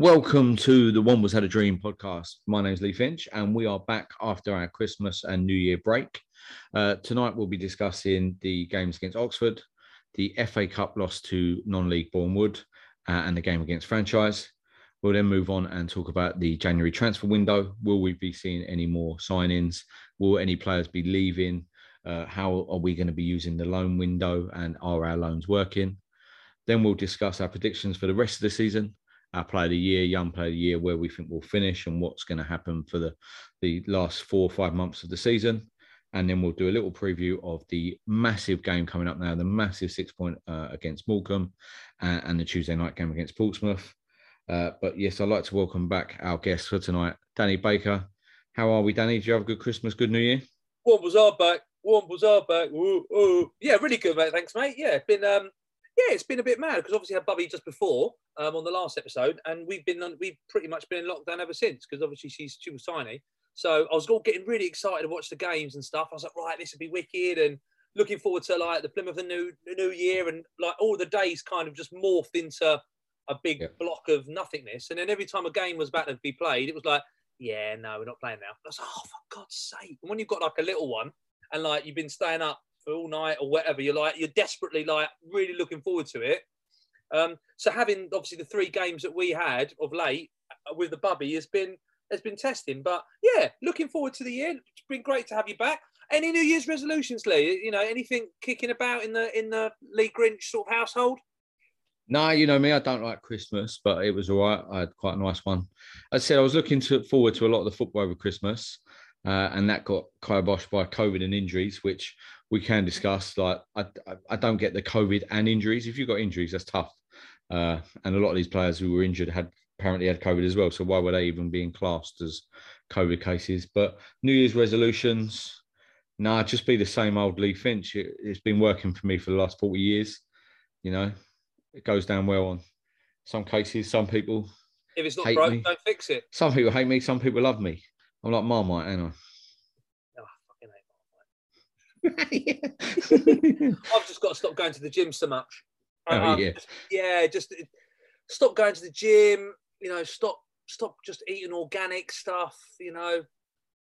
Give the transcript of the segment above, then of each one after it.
Welcome to the Wombles Had a Dream podcast. My name is Lee Finch, and we are back after our Christmas and New Year break. Uh, tonight, we'll be discussing the games against Oxford, the FA Cup loss to non league Boreham Wood, uh, and the game against Franchise. We'll then move on and talk about the January transfer window. Will we be seeing any more signings? Will any players be leaving? Uh, how are we going to be using the loan window, and are our loans working? Then we'll discuss our predictions for the rest of the season our player of the year, young player of the year, where we think we'll finish and what's going to happen for the, the last four or five months of the season. And then we'll do a little preview of the massive game coming up now, the massive six point uh, against Morecambe and, and, the Tuesday night game against Portsmouth. Uh, but yes, I'd like to welcome back our guest for tonight, Danny Baker. How are we, Danny? Did you have a good Christmas, good New Year? Wombles our back. Wombles our back. Ooh, ooh. Yeah, really good, mate. Thanks, mate. Yeah, it's been um, yeah, it's been a bit mad because obviously I had Bubby just before um, on the last episode, and we've been on, we've pretty much been in lockdown ever since because obviously she's she was tiny. So I was all getting really excited to watch the games and stuff. I was like, right, this would be wicked, and looking forward to like the Plymouth the new the new year, and like all the days kind of just morphed into a big Yep. block of nothingness. And then every time a game was about to be played, it was like, yeah, no, we're not playing now. I was like, oh, for God's sake! And when you've got like a little one, and like you've been staying up for all night or whatever, you're like, you're desperately like really looking forward to it. Um, so having obviously the three games that we had of late uh, with the bubby has been has been testing. But yeah, looking forward to the year. It's been great to have you back. Any New Year's resolutions, Lee? You know, anything kicking about in the in the Lee Grinch sort of household? No, you know me, I don't like Christmas, but it was all right. I had quite a nice one. As I said, I was looking to, forward to a lot of the football over Christmas, uh, and that got kiboshed by COVID and injuries, which we can discuss. Like, I, I, I don't get the COVID and injuries. If you've got injuries, that's tough. Uh, and a lot of these players who were injured had apparently had COVID as well. So why were they even being classed as COVID cases? But New Year's resolutions, nah, just be the same old Lee Finch. It, it's been working for me for the last 40 years. You know, it goes down well on some cases. Some people, If it's not broke, me. don't fix it. some people hate me, some people love me. I'm like Marmite, ain't Oh, fucking hate I? I've just got to stop going to the gym so much. Oh, I'm yeah. just- yeah, just stop going to the gym. You know, stop stop just eating organic stuff. You know,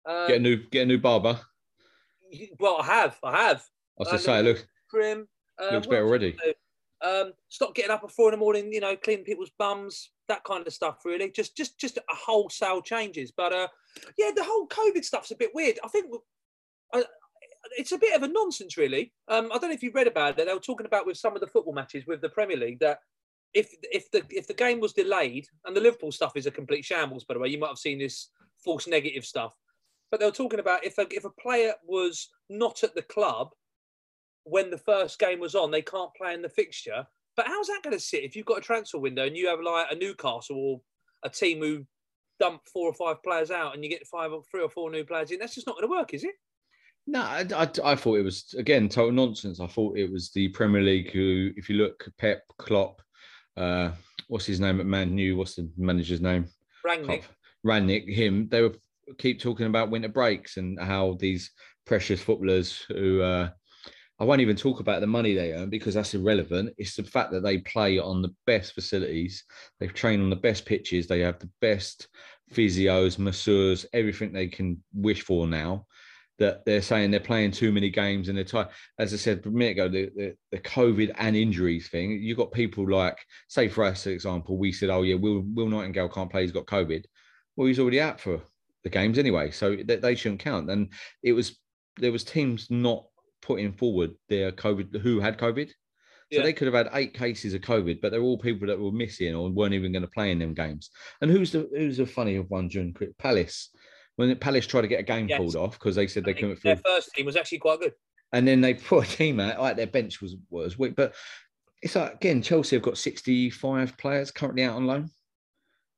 um, get a new get a new barber. well, I have, I have. I was Uh, just say, look, Trim. Uh, looks better already. do I do? Um, stop getting up at four in the morning. You know, cleaning people's bums, that kind of stuff. Really, just just just a wholesale changes. But uh, yeah, the whole COVID stuff's a bit weird. I think it's a bit of a nonsense, really. Um, I don't know if you read about it. They were talking about with some of the football matches with the Premier League that if if the if the game was delayed and the Liverpool stuff is a complete shambles, by the way, you might have seen this false negative stuff. but they were talking about if a, if a player was not at the club when the first game was on, they can't play in the fixture. But how's that going to sit if you've got a transfer window and you have like a Newcastle or a team who dump four or five players out and you get five or three or four new players in? That's just not going to work, is it? No, I, I, I thought it was again total nonsense. I thought it was the Premier League who, if you look, Pep, Klopp, uh, what's his name at Man U? What's the manager's name? Rangnick. Rangnick, him. They were keep talking about winter breaks and how these precious footballers who uh, I won't even talk about the money they earn because that's irrelevant. It's the fact that they play on the best facilities, they train on the best pitches, they have the best physios, masseurs, everything they can wish for now. That they're saying they're playing too many games and they're tired. As I said a minute ago, the, the, the COVID and injuries thing, you've got people like, say for us, for example, we said, oh yeah, Will, Will Nightingale can't play, he's got COVID. Well, he's already out for the games anyway, so they, they shouldn't count. And it was, there was teams not putting forward their COVID who had COVID. So Yeah. they could have had eight cases of COVID, but they're all people that were missing or weren't even going to play in them games. And who's the who's the funny one during Palace when Palace tried to get a game Yes. pulled off because they said they couldn't fill their first team was actually quite good. and then they put a team out like their bench was was weak. But it's like again, Chelsea have got sixty five players currently out on loan.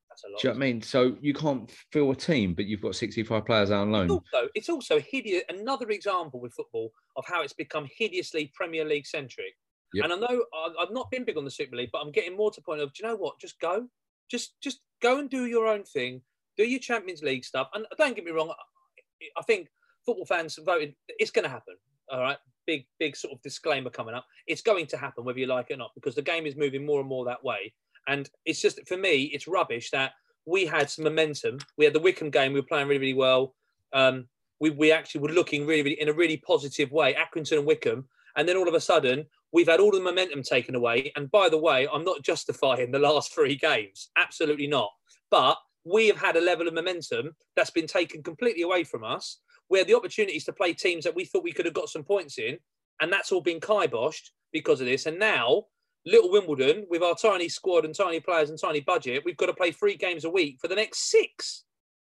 That's a lot. Do you know what I mean? So you can't fill a team, but you've got sixty five players out on loan. also, it's also hideous. Another example with football of how it's become hideously Premier League centric. Yep. And I know I've not been big on the Super League, but I'm getting more to the point of, do you know what? Just go, just just go and do your own thing, do your Champions League stuff. And don't get me wrong, I- think football fans voted. It's going to happen. All right, big big sort of disclaimer coming up. It's going to happen whether you like it or not because the game is moving more and more that way. And it's just for me, it's rubbish that we had some momentum. We had the Wycombe game. We were playing really, really well. Um, we, we actually were looking really, really in a really positive way, Accrington and Wycombe. And then all of a sudden, we've had all the momentum taken away. And by the way, I'm not justifying the last three games, absolutely not. But we have had a level of momentum that's been taken completely away from us. We had the opportunities to play teams that we thought we could have got some points in, and that's all been kiboshed because of this. And now, little Wimbledon, with our tiny squad and tiny players and tiny budget, we've got to play three games a week for the next six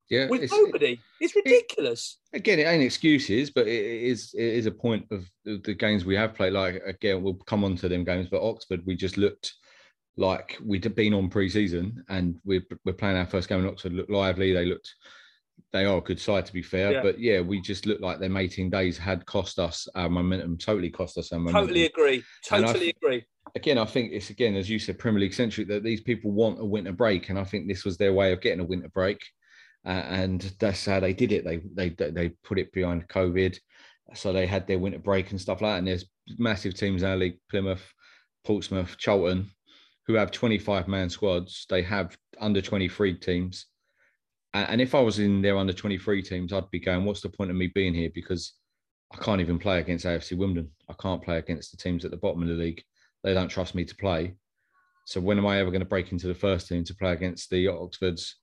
Yeah, with it's- nobody. It's ridiculous. again, it ain't excuses, but it it is it is a point of the the games we have played. Like again, we'll come on to them games, but Oxford, we just looked like we'd been on pre-season, and we're we're playing our first game in Oxford. Looked lively. They looked. They are a good side, to be fair, Yeah. but yeah, we just looked like them 18 days had cost us our momentum. Totally cost us our momentum. Totally agree. Totally agree. again, I think it's again, as you said, Premier League centric that these people want a winter break, and I think this was their way of getting a winter break, uh, and that's how they did it. They they they put it behind COVID, so they had their winter break and stuff like that. And there's massive teams in our league: Plymouth, Portsmouth, Charlton, who have 25 man squads. They have under 23 teams, and, and if I was in their under 23 teams, I'd be going, "What's the point of me being here?" Because I can't even play against AFC Wimbledon. I can't play against the teams at the bottom of the league they don't trust me to play. So when am I ever going to break into the first team to play against the Oxfords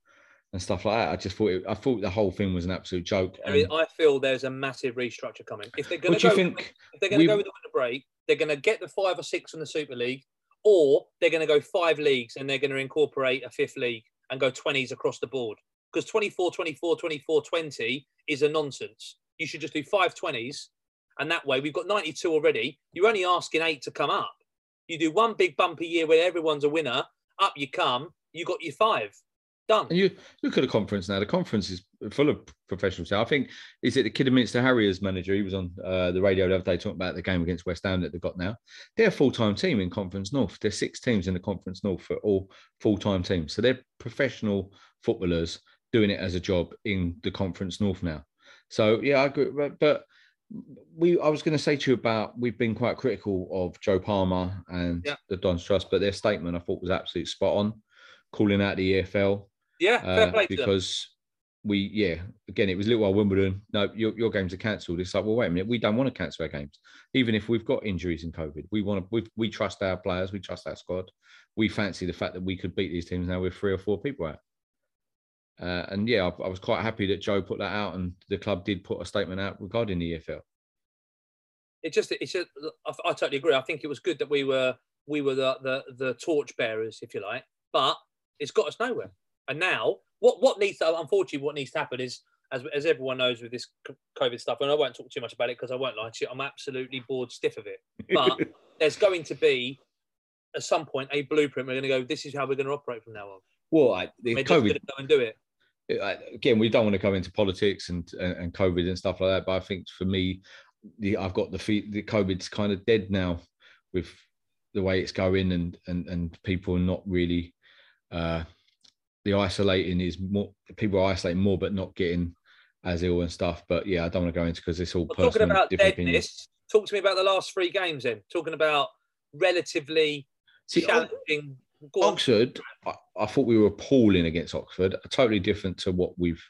and stuff like that? I just thought it, I thought the whole thing was an absolute joke. I mean, I feel there's a massive restructure coming. If they're going to go, think? if they're going to go with the winter break, they're going to get the five or six from the Super League, or they're going to go five leagues and they're going to incorporate a fifth league and go 20s across the board. Because 24, 24, 24, 20 is a nonsense. You should just do five 20s, and that way we've got 92 already. You're only asking eight to come up. You do one big bumpy year where everyone's a winner, up you come, you got your five. Done. And you look at the conference now. The conference is full of professionals. Now, I think is it the Kidderminster Harriers manager? He was on uh, the radio the other day talking about the game against West Ham that they've got now. They're a full time team in Conference North. There's six teams in the Conference North for all full time teams. So they're professional footballers doing it as a job in the Conference North now. So yeah, I agree. But, but we, I was going to say to you about we've been quite critical of Joe Palmer and Yeah. the Don's Trust, but their statement I thought was absolutely spot on, calling out the EFL Yeah, fair uh, them. because we, yeah, again, it was Little While Wimbledon. No, your, your games are cancelled. It's like, well, wait a minute, we don't want to cancel our games, even if we've got injuries in COVID. We want to, we, we trust our players, we trust our squad. We fancy the fact that we could beat these teams now with three or four people out. Uh, and yeah, I, I was quite happy that Joe put that out, and the club did put a statement out regarding the EFL. it just it's just I, I totally agree. I think it was good that we were we were the, the the torch bearers, if you like, but it's got us nowhere. And now what what needs to unfortunately what needs to happen is as, as everyone knows with this COVID stuff, and I won't talk too much about it because I won't lie to you, I'm absolutely bored stiff of it. But there's going to be, at some point, a blueprint. We're going to go, this is how we're going to operate from now on. Well, I, the We're just going COVID to go and do it. Again, we don't want to go into politics and, and and COVID and stuff like that. But I think for me, the I've got the feet. The COVID's kind of dead now, with the way it's going, and and and people are not really. Uh, the isolating is more. People are isolating more, but not getting as ill and stuff. But yeah, I don't want to go into because it's all But talking about different opinions. deadness, talk to me about the last three games then. Talking about relatively See, challenging. Oxford, I, I thought we were appalling against Oxford. Totally different to what we've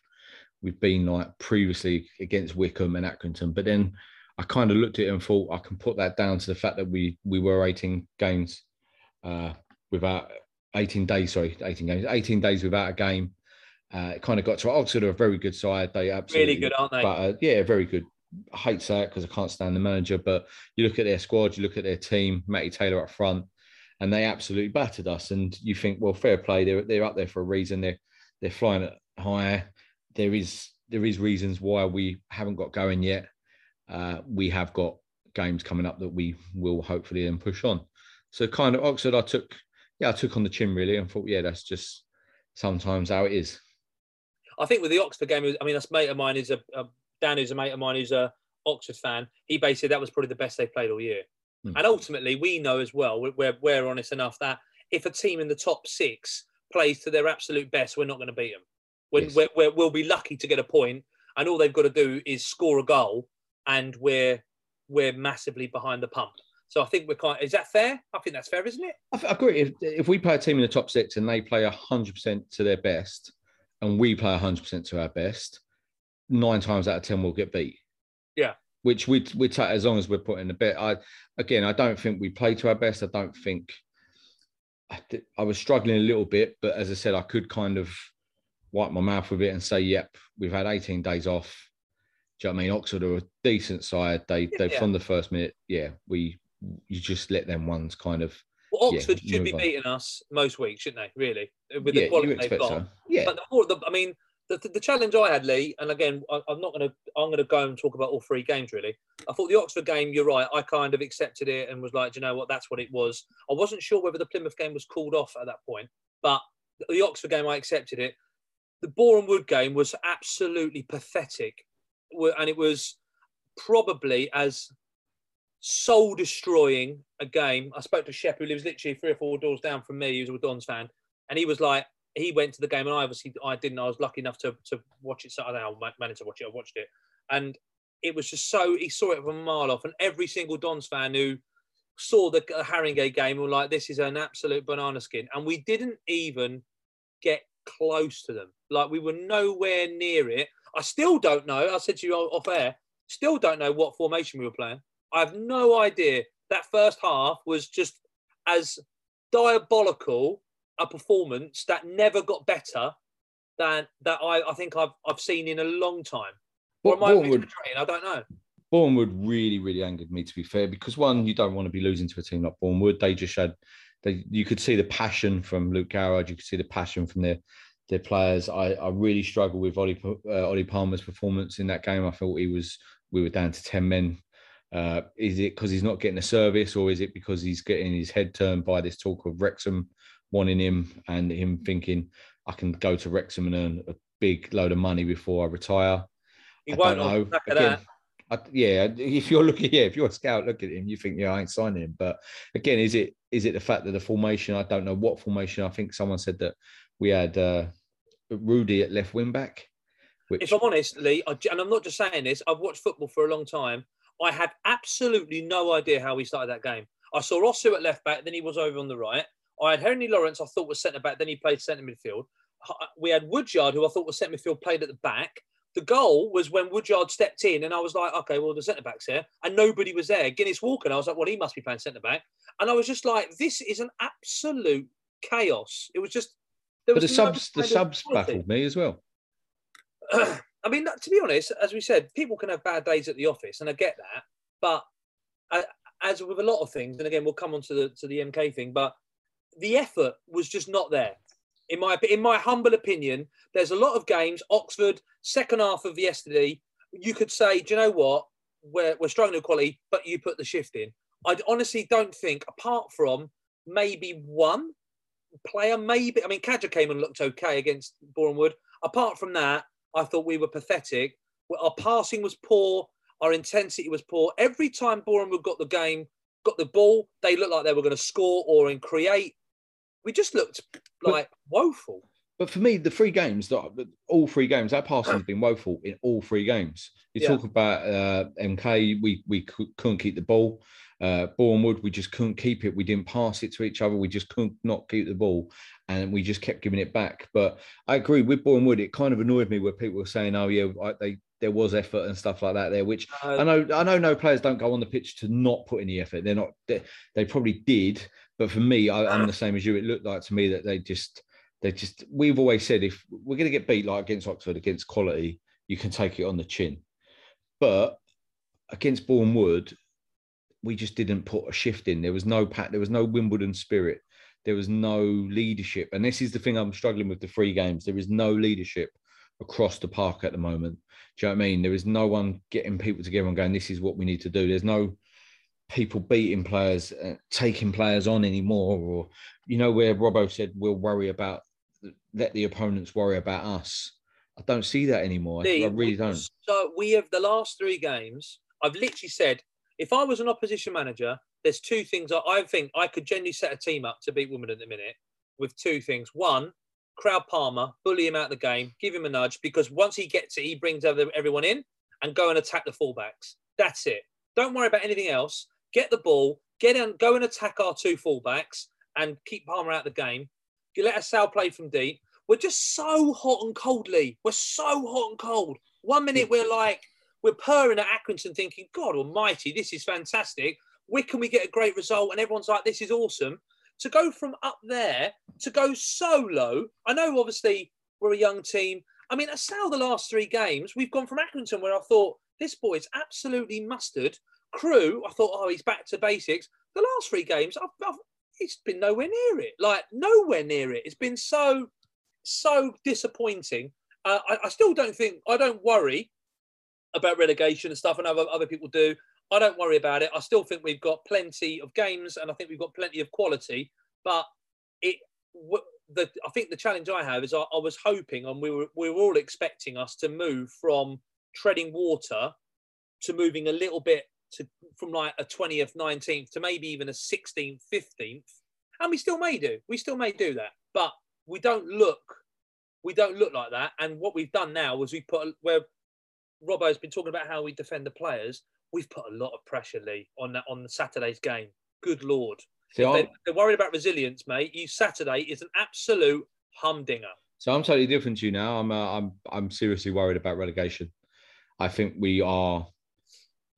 we've been like previously against Wycombe and Accrington. But then I kind of looked at it and thought I can put that down to the fact that we we were 18 games uh, without 18 days. Sorry, 18 games, 18 days without a game. Uh, it kind of got to Oxford are a very good side. They absolutely Really good, aren't they? But uh, yeah, very good. I hate to say it because I can't stand the manager, but you look at their squad, you look at their team, Matty Taylor up front, and they absolutely battered us. And you think, well, fair play, they're they're up there for a reason. They're they're flying at higher. There is there is reasons why we haven't got going yet. Uh, we have got games coming up that we will hopefully then push on. So kind of Oxford, I took yeah, I took on the chin really and thought, yeah, that's just sometimes how it is. I think with the Oxford game, I mean, that's mate of mine is a, a Dan, who's a mate of mine who's a Oxford fan. He basically that was probably the best they played all year. Hmm. And ultimately, we know as well, we're, we're, honest enough that if a team in the top six plays to their absolute best, we're not going to beat them. Yes. we're, we're, we'll be lucky to get a point, and all they've got to do is score a goal, and we're we're massively behind the pump. So I think we're kind. Is that fair? I think that's fair, isn't it? I, I agree. If, if we play a team in the top six and they play 100% to their best and we play 100% to our best, nine times out of 10 we'll get beat. Yeah. Which we we take as long as we're putting a bit. I again, I don't think we play to our best. I don't think I, th- I was struggling a little bit, but as I said, I could kind of wipe my mouth with it and say, "Yep, we've had 18 days off." Do you know what I mean? Oxford are a decent side. They they Yeah. from the first minute, yeah, we you just let them ones kind of Well, Yeah, Oxford should be on. beating us most weeks, shouldn't they? Really, with yeah, the quality they've got. so. Yeah, But the, more- the, I mean, the, the, the challenge I had, Lee, and again, I, I'm not going to, I'm going to go and talk about all three games. Really, I thought the Oxford game. You're right. I kind of accepted it and was like, "Do you know what? That's what it was. I wasn't sure whether the Plymouth game was called off at that point, but the Oxford game, I accepted it. The Boreham Wood game was absolutely pathetic, and it was probably as soul destroying a game. I spoke to Shep, who lives literally three or four doors down from me, who's a Dons fan, and he was like, he went to the game, and I obviously I didn't. I was lucky enough to to watch it. So I don't know, managed to watch it. I watched it, and it was just so he saw it from a mile off, and every single Dons fan who saw the uh, Haringey game were like, "This is an absolute banana skin," and we didn't even get close to them. Like we were nowhere near it. I still don't know. I said to you off air. Still don't know what formation we were playing. I have no idea. That first half was just as diabolical a performance that never got better than that I, I think I've I've seen in a long time. Or am I Boreham Wood-? I don't know. Boreham Wood really, really angered me to be fair, because one, you don't want to be losing to a team like Boreham Wood. They just had they you could see the passion from Luke Garrard, you could see the passion from their their players. I, I really struggled with Ollie, uh, Ollie Palmer's performance in that game. I thought he was we were down to 10 men. Uh, is it because he's not getting a service, or is it because he's getting his head turned by this talk of Wrexham wanting him and him thinking I can go to Wrexham and earn a big load of money before I retire? He I won't know. the back of Again. I, yeah, if you're looking, yeah, if you're a scout, look at him, you think, yeah, I ain't signing him. But again, is it is it the fact that the formation? I don't know what formation. I think someone said that we had uh, Rudy at left wing back. Which If I'm honest, Lee, I, and I'm not just saying this, I've watched football for a long time. I had absolutely no idea how he started that game. I saw Osew at left back, then he was over on the right. I had Henry Lawrence, I thought was centre back, then he played centre midfield. Uh, we had Woodyard, who I thought was centre midfield, played at the back. The goal was when Woodyard stepped in, and I was like, okay, well, the centre back's here, and nobody was there. Guinness Walker, I was like, well, he must be playing centre back. And I was just like, this is an absolute chaos. It was just. there but the was no subs, the subs quality. baffled me as well. I mean, to be honest, as we said, people can have bad days at the office, and I get that. But as with a lot of things, and again, we'll come on to the to the MK thing, but the effort was just not there. In my in my humble opinion, there's a lot of games. Oxford, second half of yesterday, you could say, do you know what? We're we're struggling with quality, but you put the shift in. I honestly don't think, apart from maybe one player, maybe I mean, Kadra came and looked okay against Boreham Wood. Apart from that, I thought we were pathetic. Our passing was poor. Our intensity was poor. Every time Wood got the game, got the ball, they looked like they were going to score or in create. We just looked like woeful. But for me, the three games that all three games, that passing has been woeful in all three games. You Yeah. talk about uh, MK, we we couldn't keep the ball. Uh, Boreham Wood, we just couldn't keep it. We didn't pass it to each other. We just couldn't not keep the ball, and we just kept giving it back. But I agree with Boreham Wood. It kind of annoyed me where people were saying, "Oh yeah, I- they there was effort and stuff like that there," which Uh, I know I know no players don't go on the pitch to not put any effort. They're not they, they probably did, but for me, I, I'm the same as you. It looked like to me that they just they just we've always said if we're going to get beat like against Oxford against quality, you can take it on the chin. But against Boreham Wood, we just didn't put a shift in. There was no pat. There was no Wimbledon spirit. There was no leadership, and this is the thing I'm struggling with the three games. There is no leadership across the park at the moment. Do you know what I mean? There is no one getting people together and going, "This is what we need to do." There's no people beating players, uh, taking players on anymore, or you know where Robbo said we'll worry about let the opponents worry about us. I don't see that anymore. I, I really don't. So we have the last three games. I've literally said, if I was an opposition manager, there's two things I, I think I could genuinely set a team up to beat Wimbledon at the minute with two things. One, crowd Palmer, bully him out of the game, give him a nudge because once he gets it, he brings every- everyone in and go and attack the fullbacks. That's it. Don't worry about anything else. Get the ball, get in, go and attack our two fullbacks and keep Palmer out of the game. You let Assal play from deep. We're just so hot and cold, Lee. We're so hot and cold. One minute we're like, we're purring at Accrington thinking, God almighty, this is fantastic. Where can we get a great result? And everyone's like, this is awesome. To go from up there to go so low, I know obviously we're a young team. I mean, Assal, the last three games, we've gone from Accrington where I thought, this boy is absolutely mustard. Crewe, I thought, oh, he's back to basics. The last three games, I've, I've, it's been nowhere near it. Like, nowhere near it. It's been so, so disappointing. Uh, I, I still don't think, I don't worry about relegation and stuff, and other, other people do. I don't worry about it. I still think we've got plenty of games, and I think we've got plenty of quality. But it, the, I think the challenge I have is I, I was hoping, and we were we were all expecting us to move from treading water to moving a little bit to from like a 20th, 19th to maybe even a 16th, 15th. And we still may do. We still may do that. But we don't look we don't look like that. And what we've done now is we put where Robbo's been talking about how we defend the players. We've put a lot of pressure, Lee, on that on the Saturday's game. Good lord, See, if I'm- they, they're worried about resilience, mate. You Saturday is an absolute humdinger. So I'm totally different to you now. I'm uh, I'm I'm seriously worried about relegation. I think we are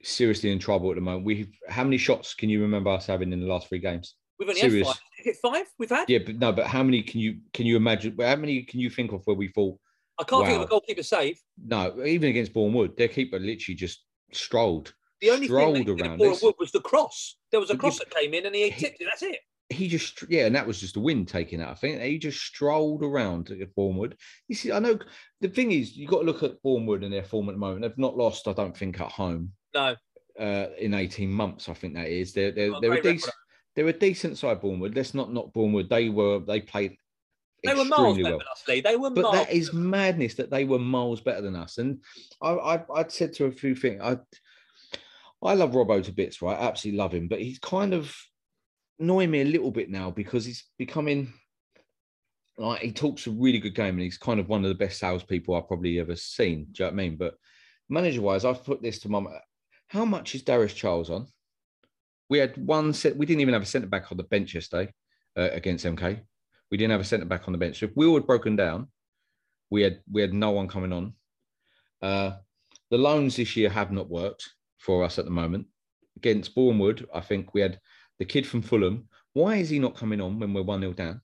seriously in trouble at the moment. We how many shots can you remember us having in the last three games? We've only Serious. had five. Five. We've had. Yeah, but no, but how many can you can you imagine? How many can you think of where we thought? I can't think of a goalkeeper save. No, even against Boreham Wood, their keeper literally just strolled. The only thing strolled did around. Wood was the cross. There was a cross that came in and he he- tipped it. That's it. He just yeah, and that was just the wind taking it. I think he just strolled around at Boreham Wood. You see, I know the thing is you got to look at Boreham Wood and their form at the moment. They've not lost, I don't think, at home. No, uh, in 18 months. I think that is. They're they're, they're a record. decent they're a decent side Boreham Wood. Let's not knock Boreham Wood. They were they played they were miles better well. than us, Lee. They were But miles. that is madness that they were miles better than us. And I, I I'd said to a few things. I I love Robbo to bits, right? I absolutely love him, but he's kind of annoying me a little bit now because he's becoming like he talks a really good game and he's kind of one of the best salespeople I've probably ever seen. Do you know what I mean? But manager wise, I've put this to mum. How much is Darius Charles on? We had one set. We didn't even have a centre back on the bench yesterday uh, against MK. We didn't have a centre back on the bench. So if Will had broken down, we had we had no one coming on. Uh, the loans this year have not worked for us at the moment. Against Boreham Wood, I think we had the kid from Fulham. Why is he not coming on when we're 1 0 down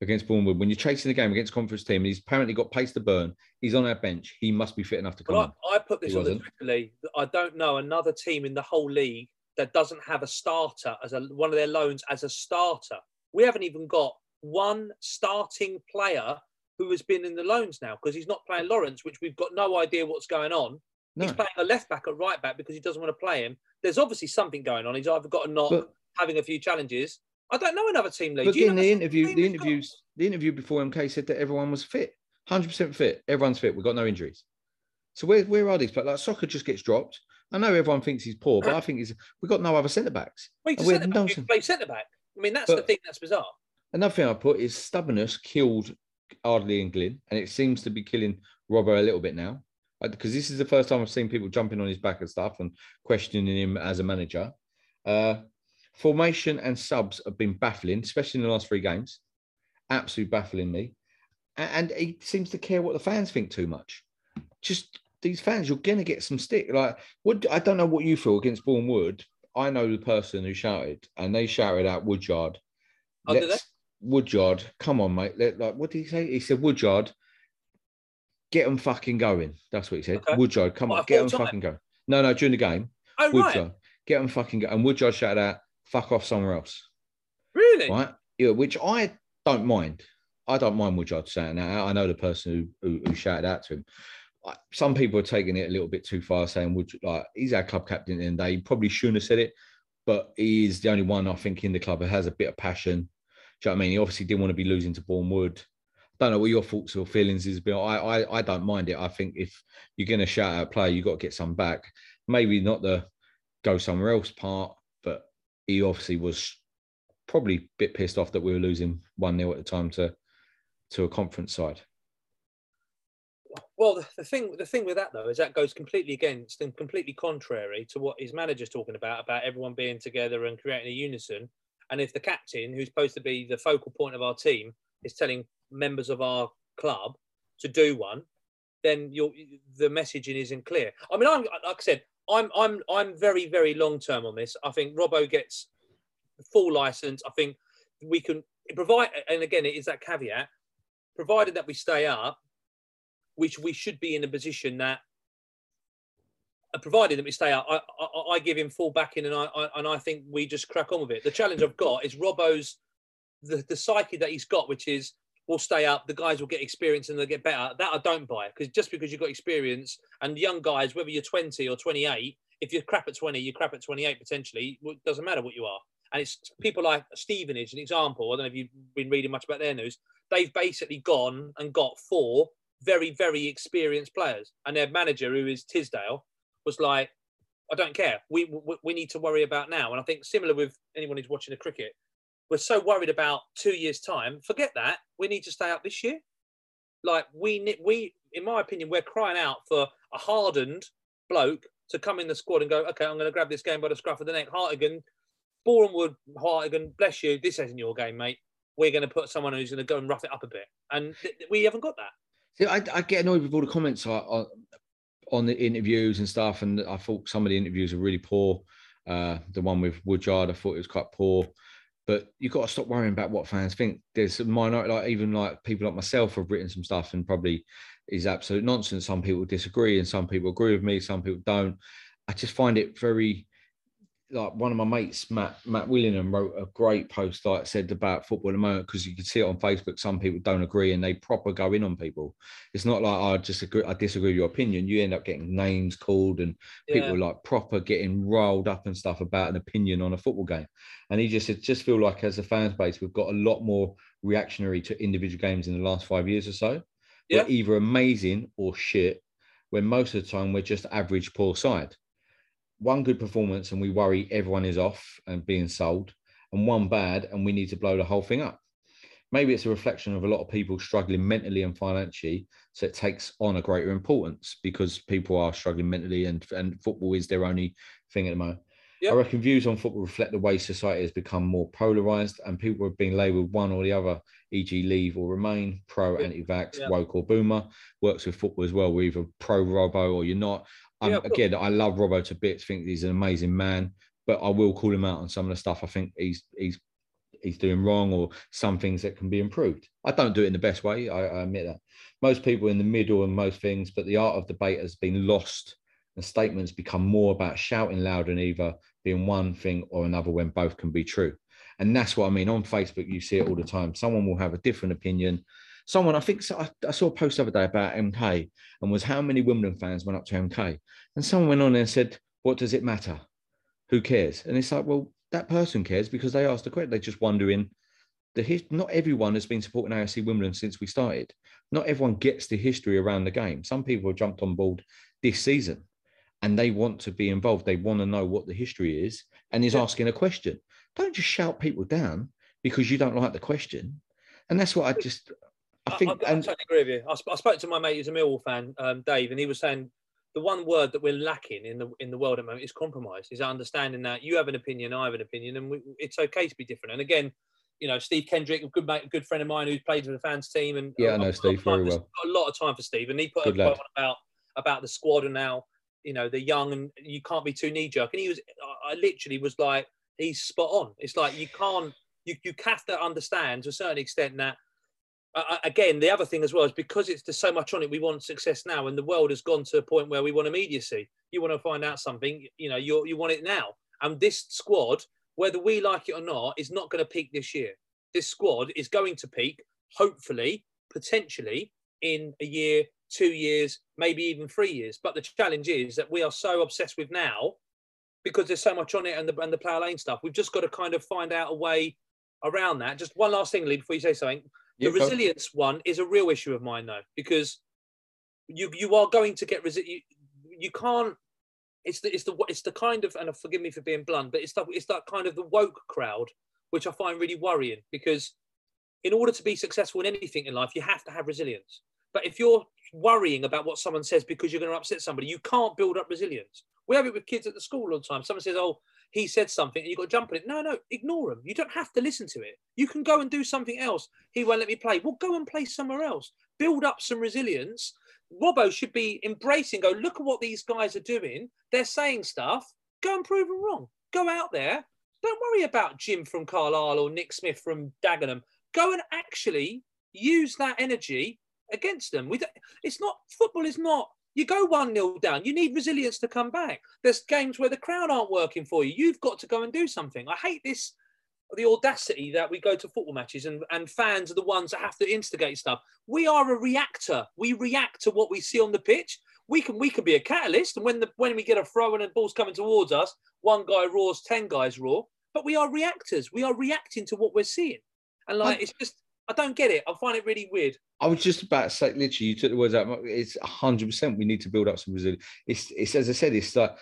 against Boreham Wood? When you're chasing the game against conference team, and he's apparently got pace to burn. He's on our bench. He must be fit enough to come on. I, I put this He on the wasn't. Twitter league. I don't know another team in the whole league that doesn't have a starter as a one of their loans as a starter. We haven't even got one starting player who has been in the loans now because he's not playing Lawrence, which we've got no idea what's going on. No. He's playing a left back at right back because he doesn't want to play him. There's obviously something going on. He's either got to not But- having a few challenges. I don't know another team league. But again, the interview, the we've got? interviews, the interview before MK said that everyone was fit, hundred percent fit. Everyone's fit. We've got no injuries. So where where are these? But like soccer just gets dropped. I know everyone thinks he's poor, but I think he's we've got no other centre backs. Wait, centre back. Cent- play centre back. I mean, that's the thing that's bizarre. Another thing I put is stubbornness killed Ardley and Glyn, and it seems to be killing Robbo a little bit now. Because this is the first time I've seen people jumping on his back and stuff and questioning him as a manager. Uh, formation and subs have been baffling, especially in the last three games. Absolutely baffling me. And he seems to care what the fans think too much. Just these fans, you're gonna get some stick. Like, what I don't know what you feel against Boreham Wood. I know the person who shouted, and they shouted out Woodyard. Oh, did they? Let's- Woodyard, come on, mate. Let, like, what did he say? He said, Woodyard, get them fucking going. That's what he said. Okay. Woodyard, come What, on, get them fucking going. No, no, during the game, Oh, right. Woodyard, get them fucking going. And Woodyard shouted out, fuck off somewhere else. Really? Right? Yeah, which I don't mind. I don't mind Woodyard saying that. I know the person who, who, who shouted out to him. I- Some people are taking it a little bit too far, saying, "Would like he's our club captain?" And they probably shouldn't have said it, but he is the only one I think in the club who has a bit of passion. Know what I mean? He obviously didn't want to be losing to Boreham Wood. Don't know what your thoughts or feelings is, but I, I, I don't mind it. I think if you're going to shout out a player, you've got to get some back. Maybe not the go somewhere else part, but he obviously was probably a bit pissed off that we were losing one 0 at the time to to a conference side. Well, the thing the thing with that though is that goes completely against and completely contrary to what his manager's talking about about everyone being together and creating a unison. And if the captain, who's supposed to be the focal point of our team, is telling members of our club to do one, then the messaging isn't clear. I mean, I'm like I said, I'm I'm I'm very very long term on this. I think Robbo gets full license. I think we can provide, and again, it is that caveat, provided that we stay up, which we should be in a position that, Uh, provided that we stay up, I, I, I give him full backing, and I, I and I think we just crack on with it. The challenge I've got is Robbo's the, the psyche that he's got, which is we'll stay up, the guys will get experience and they'll get better. That I don't buy because just because you've got experience and young guys, whether you're 20 or 28, if you're crap at 20, you're crap at 28 potentially. It doesn't matter what you are. And it's people like Stevenage, an example. I don't know if you've been reading much about their news. They've basically gone and got four very, very experienced players. And their manager, who is Tisdale, was like, I don't care. We, we, we need to worry about now. And I think similar with anyone who's watching the cricket, we're so worried about two years' time. Forget that. We need to stay up this year. Like we, we, in my opinion, we're crying out for a hardened bloke to come in the squad and go, okay, I'm going to grab this game by the scruff of the neck. Hartigan, Boreham Wood, Hartigan, bless you. This isn't your game, mate. We're going to put someone who's going to go and rough it up a bit, and th- we haven't got that. See, I, I get annoyed with all the comments on the interviews and stuff, and I thought some of the interviews were really poor. Uh, the one with Woodyard, I thought it was quite poor. But you've got to stop worrying about what fans think. There's a minority, like even like people like myself have written some stuff and probably is absolute nonsense. Some people disagree and some people agree with me, some people don't. I just find it very like one of my mates, Matt Matt Willingham, wrote a great post like said about football at the moment because you can see it on Facebook. Some people don't agree and they proper go in on people. It's not like oh, I just agree, I disagree with your opinion. You end up getting names called and people Yeah. like proper getting rolled up and stuff about an opinion on a football game. And he just it just feel like as a fans base, we've got a lot more reactionary to individual games in the last five years or so. Yeah. We're either amazing or shit. When most of the time we're just average poor side one good performance and we worry everyone is off and being sold, and one bad and we need to blow the whole thing up. Maybe it's a reflection of a lot of people struggling mentally and financially, so it takes on a greater importance because people are struggling mentally and, and football is their only thing at the moment. Yep. I reckon views on football reflect the way society has become more polarized and people have been labelled one or the other, e.g., leave or remain, pro, anti vax, Yeah. woke or boomer. Works with football as well. We're either pro Robbo or you're not. Yeah, again, I love Robbo to bits. Think he's an amazing man, but I will call him out on some of the stuff. I think he's he's he's doing wrong or some things that can be improved. I don't do it in the best way. I, I admit that. Most people in the middle and most things, but the art of debate has been lost. And statements become more about shouting loud and either being one thing or another when both can be true. And that's what I mean. On Facebook, you see it all the time. Someone will have a different opinion. Someone, I think, I, I saw a post the other day about MK and was how many Wimbledon fans went up to MK. And someone went on there and said, What does it matter? Who cares? And it's like, Well, that person cares because they asked the question. They're just wondering. The his, not everyone has been supporting AFC Wimbledon since we started. Not everyone gets the history around the game. Some people have jumped on board this season and they want to be involved. They want to know what the history is and is asking a question. Don't just shout people down because you don't like the question. And that's what I just, I think. I, I, and, totally agree with you. I, sp- I spoke to my mate who's a Millwall fan, um, Dave, and he was saying the one word that we're lacking in the in the world at the moment is compromise. Is understanding that you have an opinion, I have an opinion, and we, it's okay to be different. And again, you know, Steve Kendrick, a good mate, a good friend of mine who's played for the fans team, and Yeah, I know Steve very well. got a lot of time for Steve, and he put Good a quote on about about the squad and now you know the young and you can't be too knee jerk. And he was, I I literally was like, he's spot on. It's like you can't, you you have to understand to a certain extent that. Uh, again, the other thing as well is because it's there's so much on it. We want success now, and the world has gone to a point where we want immediacy. You want to find out something, you know, you you want it now. And this squad, whether we like it or not, is not going to peak this year. This squad is going to peak, hopefully, potentially, in a year, two years, maybe even three years. But the challenge is that we are so obsessed with now because there's so much on it and the and the player lane stuff. We've just got to kind of find out a way around that. Just one last thing, Lee, before you say something. The go. resilience one is a real issue of mine, though, because you you are going to get resi- you, you can't. It's the it's the it's the kind of and forgive me for being blunt, but it's that it's that kind of the woke crowd, which I find really worrying because in order to be successful in anything in life, you have to have resilience. But if you're worrying about what someone says because you're going to upset somebody, you can't build up resilience. We have it with kids at the school all the time. Someone says, "Oh, he said something," and you've got to jump on it. No, no, ignore him. You don't have to listen to it. You can go and do something else. He won't let me play. Well, go and play somewhere else. Build up some resilience. Robbo should be embracing. Go look at what these guys are doing. They're saying stuff. Go and prove them wrong. Go out there. Don't worry about Jim from Carlisle or Nick Smith from Dagenham. Go and actually use that energy against them. We don't, it's not football. Is not you go one 0 down. You need resilience to come back. There's games where the crowd aren't working for you. You've got to go and do something. I hate this. The audacity that we go to football matches and, and fans are the ones that have to instigate stuff. We are a reactor. We react to what we see on the pitch. We can we can be a catalyst, and when the when we get a throw and a ball's coming towards us, one guy roars, ten guys roar. But we are reactors. We are reacting to what we're seeing, and like it's just I don't get it. I find it really weird. I was just about to say, literally, you took the words out. It's hundred percent. We need to build up some resilience. It's, it's as I said, it's like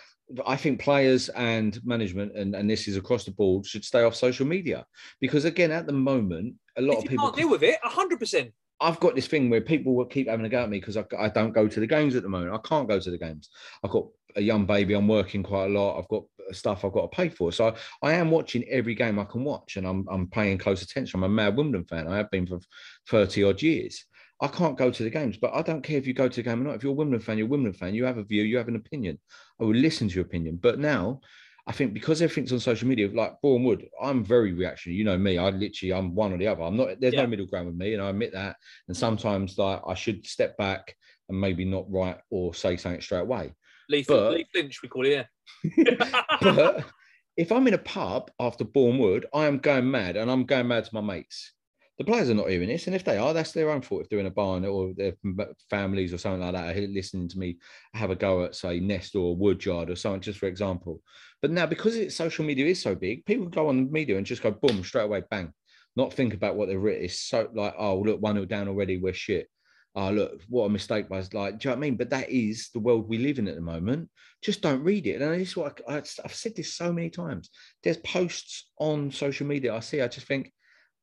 I think players and management, and, and this is across the board, should stay off social media because again, at the moment, a lot If of people. can't deal with it, hundred percent. I've got this thing where people will keep having a go at me because I, I don't go to the games at the moment. I can't go to the games. I've got a young baby. I'm working quite a lot. I've got stuff I've got to pay for. So I, am watching every game I can watch, and I'm I'm paying close attention. I'm a mad Wimbledon fan. I have been for thirty odd years. I can't go to the games, but I don't care if you go to the game or not. If you're a Wimbledon fan, you're a Wimbledon fan. You have a view. You have an opinion. I will listen to your opinion. But now. I think because everything's on social media, like Boreham Wood, I'm very reactionary. You know me. I literally, I'm one or the other. I'm not. There's Yeah. no middle ground with me, and I admit that. And mm. sometimes, like, I should step back and maybe not write or say something straight away. Lee, But- Lee Finch, we call it. Yeah. But if I'm in a pub after Boreham Wood, I am going mad, and I'm going mad to my mates. The players are not hearing this, and if they are, that's their own fault. If they're in a barn or their families or something like that, are listening to me have a go at say Nest or Woodyard or something, just for example. But now because it's social media is so big, people go on the media and just go boom straight away, bang, not think about what they've written. It's so like, oh look, one 0 down already, we're shit. Oh look, what a mistake! But like, do you know what I mean? But that is the world we live in at the moment. Just don't read it. And this is what I, I've said this so many times. There's posts on social media I see. I just think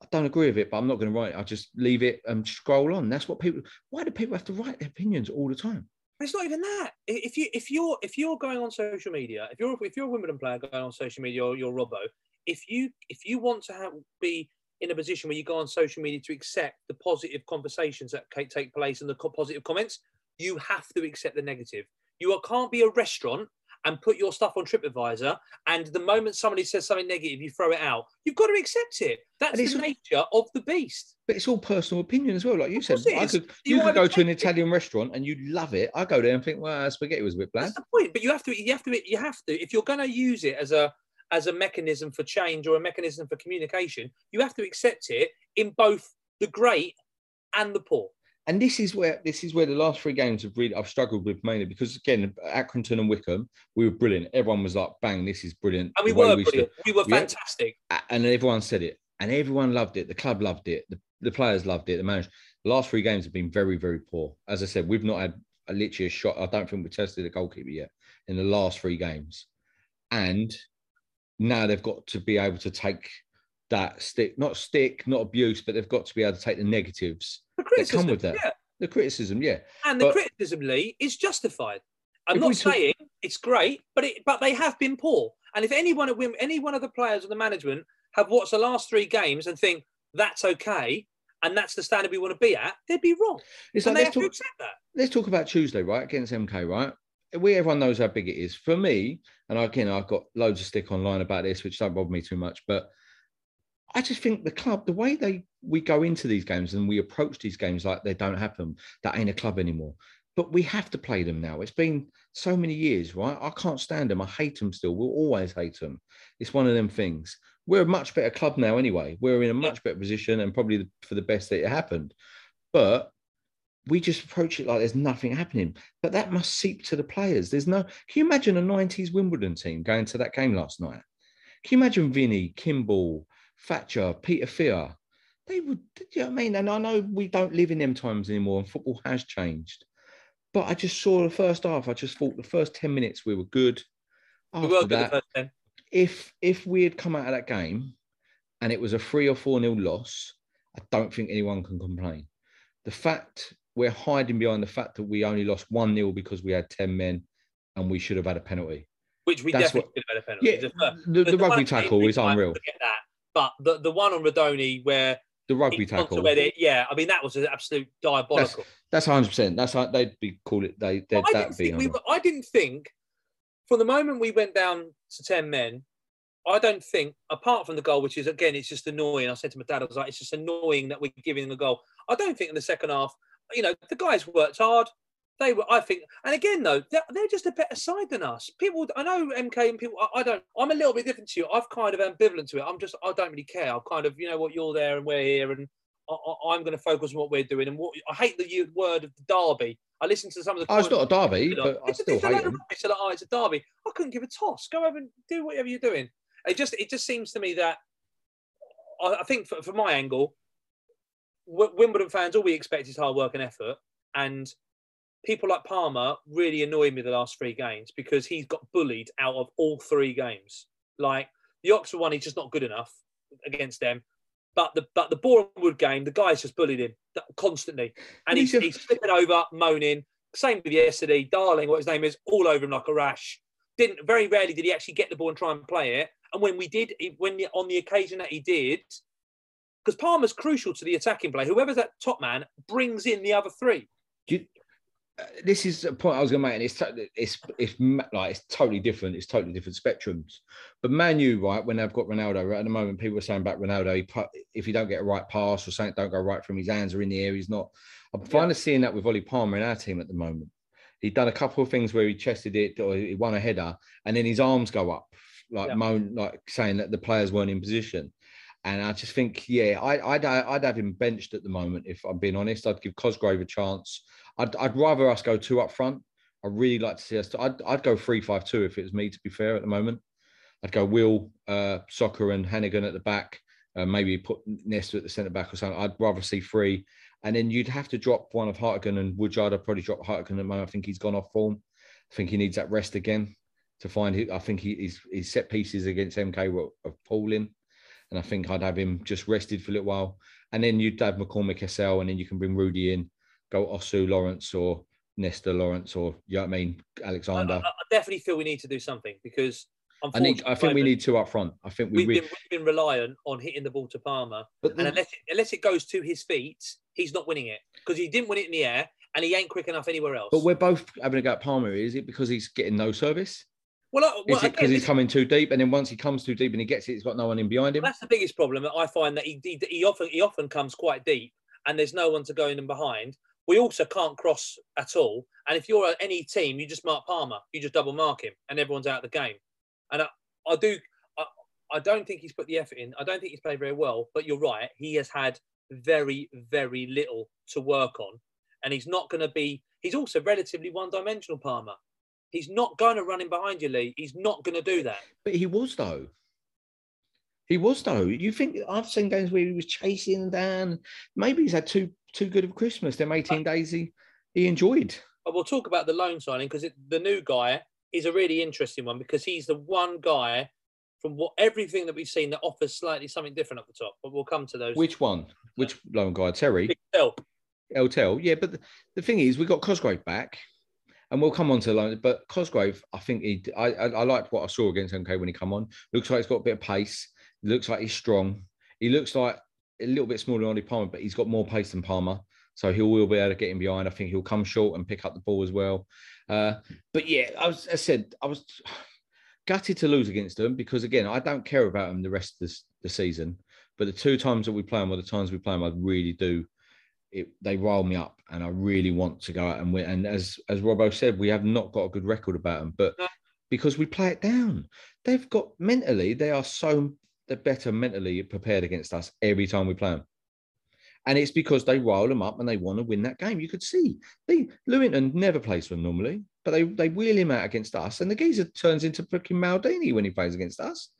I don't agree with it, but I'm not going to write it. I just leave it and scroll on. That's what people. Why do people have to write their opinions all the time? It's not even that. If you if you're if you're going on social media, if you're if you're a Wimbledon player going on social media or you're Robbo, if you if you want to have, be in a position where you go on social media to accept the positive conversations that take place and the positive comments, you have to accept the negative. You can't be a restaurant and put your stuff on TripAdvisor, and the moment somebody says something negative, you throw it out. You've got to accept it. That's the nature of the beast. But it's all personal opinion as well. Like you said, I could, You you could go to an Italian restaurant and you'd love it. I go there and think, well, spaghetti was a bit bland. That's the point. But you have to, you have to, you have to. If you're going to use it as a as a mechanism for change or a mechanism for communication, you have to accept it in both the great and the poor. And this is where this is where the last three games have really I've struggled with mainly because again Accrington and Wycombe we were brilliant. Everyone was like, "Bang, this is brilliant." And we were we brilliant. stood- We were fantastic. And everyone said it, and everyone loved it. The club loved it. The, the players loved it. The manager. The last three games have been very, very poor. As I said, we've not had a, literally a shot. I don't think we tested a goalkeeper yet in the last three games, and now they've got to be able to take that stick, not stick, not abuse, but they've got to be able to take the negatives The that criticism, come with that. yeah. The criticism, yeah. And the But- criticism, Lee, is justified. I'm not saying it's great, but it, but they have been poor. And if any one of them, any one of the players or the management have watched the last three games and think that's okay and that's the standard we want to be at, they'd be wrong. It's and like they let's to talk, accept that. let's talk about Tuesday, right? Against MK, right? We everyone knows how big it is. For me, and again, I've got loads of stick online about this, which don't bother me too much, but I just think the club, the way they we go into these games and we approach these games like they don't happen, that ain't a club anymore. But we have to play them now. It's been so many years, right? I can't stand them. I hate them still. We'll always hate them. It's one of them things. We're a much better club now, anyway. We're in a much better position and probably for the best that it happened. But we just approach it like there's nothing happening. But that must seep to the players. There's no. Can you imagine a 90s Wimbledon team going to that game last night? Can you imagine Vinny, Kimble, Thatcher, Peter Fear? They would, do you know what I mean? And I know we don't live in them times anymore and football has changed. But I just saw the first half. I just thought the first 10 minutes we were good. We were good the that, first 10. if if we had come out of that game and it was a three or four nil loss, I don't think anyone can complain. The fact we're hiding behind the fact that we only lost one nil because we had ten men and we should have had a penalty. which we That's definitely what- could have had a penalty. Yeah, The fir- the, the, rugby tackle is unreal. Forget that. But the, the one on Rudoni where The rugby tackle. it, yeah, I mean that was an absolute diabolical. That's hundred percent. That's how they'd be call it. They they'd I, that didn't be. think we, were- I didn't think from the moment we went down to 10 men, I don't think, apart from the goal, which is again, it's just annoying. I said to my dad, I was like, it's just annoying that we're giving them a goal. I don't think in the second half, you know, the guys worked hard. They were, I think, and again though, they're, they're just a better side than us. People, I know MK and people. I, I don't. I'm a little bit different to you. I've kind of ambivalent to it. I'm just, I don't really care. I'm kind of, you know, what you're there and we're here, and I, I, I'm going to focus on what we're doing. And what I hate the word of the derby. I listened to some of the. Oh, it's not a derby, but I it's, still a hate load of them. rubbish. They're like, oh, it's a derby. I couldn't give a toss. Go over and do whatever you're doing. It just, it just seems to me that I, I think, for, from my angle, W- Wimbledon fans all we expect is hard work and effort, and people like Palmer really annoyed me the last three games because he's got bullied out of all three games. Like the Oxford one, he's just not good enough against them. But the but the Wood game, the guys just bullied him constantly, and he's, He's flipping over, moaning. Same with yesterday, Darling, what his name is, all over him like a rash. Didn't very rarely did he actually get the ball and try and play it. And when we did, he- when on the occasion that he did, because Palmer's crucial to the attacking play. Whoever's that top man brings in the other three. Do you- Uh, this is a point I was going to make, and it's it's it's like it's totally different. It's totally different spectrums. But Man U, right, when they've got Ronaldo, right at the moment, people are saying about Ronaldo, he put, if he don't get a right pass or something don't go right from his hands or in the air, he's not. I'm finally seeing that with Ollie Palmer in our team at the moment. He'd done a couple of things where he chested it or he won a header, and then his arms go up, like Yeah. moan, like saying that the players weren't in position. And I just think, yeah, I, I'd, I'd have him benched at the moment. If I'm being honest, I'd give Cosgrave a chance. I'd, I'd rather us go two up front. I really like to see us. I'd, I'd go three five two if it was me. To be fair, at the moment, I'd go Will, uh, Csóka, and Heneghan at the back. Uh, maybe put Nesta at the centre back or something. I'd rather see three, and then you'd have to drop one of Hartigan and Woodyard. I'd probably drop Hartigan at the moment. I think he's gone off form. I think he needs that rest again to find. It. I think he, his his set pieces against MK were appalling and I think I'd have him just rested for a little while, and then you'd have McCormick SL, and then you can bring Rudy in, go Osew Lawrence or Nesta Lawrence or you know what I mean, I, I- Alexander. I definitely feel we need to do something because I need. I think we need two up front. I think we. We've Re- been, we've been reliant on hitting the ball to Palmer, but and unless it, unless it goes to his feet, he's not winning it because he didn't win it in the air, and he ain't quick enough anywhere else. but we're both having a go at Palmer. Is it because he's getting no service? well, I- well Is it because he's coming too deep, and then once he comes too deep and he gets it, he's got no one in behind him? that's the biggest problem. that I find that he, he he often he often comes quite deep, and there's no one to go in and behind. We also can't cross at all, and if you're any team, you just mark Palmer, you just double mark him, and everyone's out of the game. And I, I do. I, I don't think he's put the effort in. I don't think he's played very well. But you're right. He has had very, very little to work on, and he's not going to be. He's also relatively one-dimensional, Palmer. He's not going to run in behind you, Lee. He's not going to do that. But he was though. He was though. You think I've seen games where he was chasing down. Maybe he's had too too good of Christmas. Them eighteen days he he enjoyed. But we'll talk about the loan signing because the new guy is a really interesting one because he's the one guy from what everything that we've seen that offers slightly something different at the top. But we'll come to those. Which one? Which loan guy? Terry. Big L. Eltel. Yeah, but the, the thing is, we got Cosgrave back, and we'll come on to the loan. But Cosgrave, I think he. I, I, I liked what I saw against MK when he come on. Looks like he's got a bit of pace. Looks like he's strong. He looks like a little bit smaller than Ollie Palmer, but he's got more pace than Palmer. So he will be able to get him behind. I think he'll come short and pick up the ball as well. Uh, but yeah, I, was, I said I was gutted to lose against them because again, I don't care about them the rest of this, the season. But the two times that we play them, or the times we play them, I really do. It, they rile me up, and I really want to go out and win. And as as Robbo said, we have not got a good record about them, but because we play it down, they've got mentally they are so they're better mentally prepared against us every time we play them. And it's because they roll them up and they want to win that game. You could see they Lewington never plays for them normally, but they they wheel him out against us, and the geezer turns into freaking Maldini when he plays against us.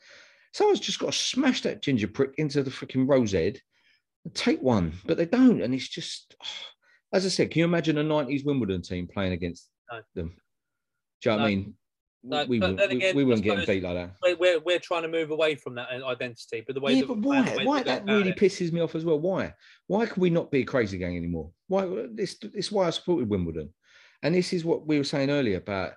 Someone's just got to smash that ginger prick into the freaking rose head and take one, but they don't. And it's just, as I said, can you imagine a 90s Wimbledon team playing against No. them? Do you know what I mean? No, we, but then again, we I weren't getting beat like that. We're, we're, we're trying to move away from that identity, but the way Yeah, that but why? the way Why that really it- pisses me off as well. Why? Why can we not be a crazy gang anymore? Why? This this is why I supported Wimbledon, and this is what we were saying earlier about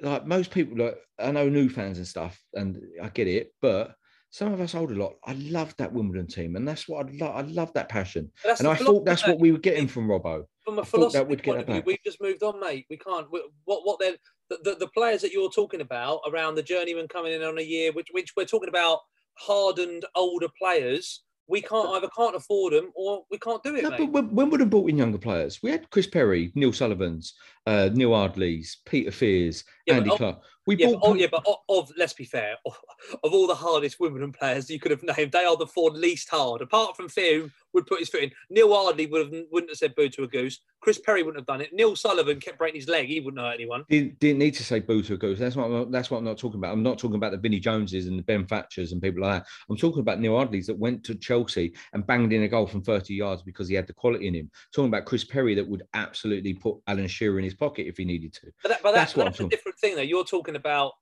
like most people. Like I know new fans and stuff, and I get it, but some of us older lot, I love that Wimbledon team, and that's what I love. I love that passion, and I thought that's what we were getting from Robbo. from a I thought that philosophy would get point of view, we've just moved on, mate. We can't. we- What what they're the, the, the players that you're talking about around the journeyman coming in on a year, which which we're talking about hardened older players. We can't either can't afford them or we can't do it, No, mate. but Wim- Wimbledon brought in younger players. We had Chris Perry, Neil Sullivan's, uh, Neil Ardley's, Peter Fears, Yeah, Andy oh, Clark. We yeah, but, oh, yeah, but of, of let's be fair, of, of all the hardest Wimbledon players you could have named, they are the four least hard. Apart from Fear, who would put his foot in. Neil Ardley would have wouldn't have said boo to a goose. Chris Perry wouldn't have done it. Neil Sullivan kept breaking his leg. He wouldn't hurt anyone. Didn't, didn't need to say boo to a goose. That's what I'm not, that's what I'm not talking about. I'm not talking about the Vinnie Joneses and the Ben Thatchers and people like that. I'm talking about Neil Ardleys that went to Chelsea and banged in a goal from 30 yards because he had the quality in him. Talking about Chris Perry that would absolutely put Alan Shearer in his pocket if he needed to. But, that, but That's that's, what I'm a talking- different thing, though. You're talking about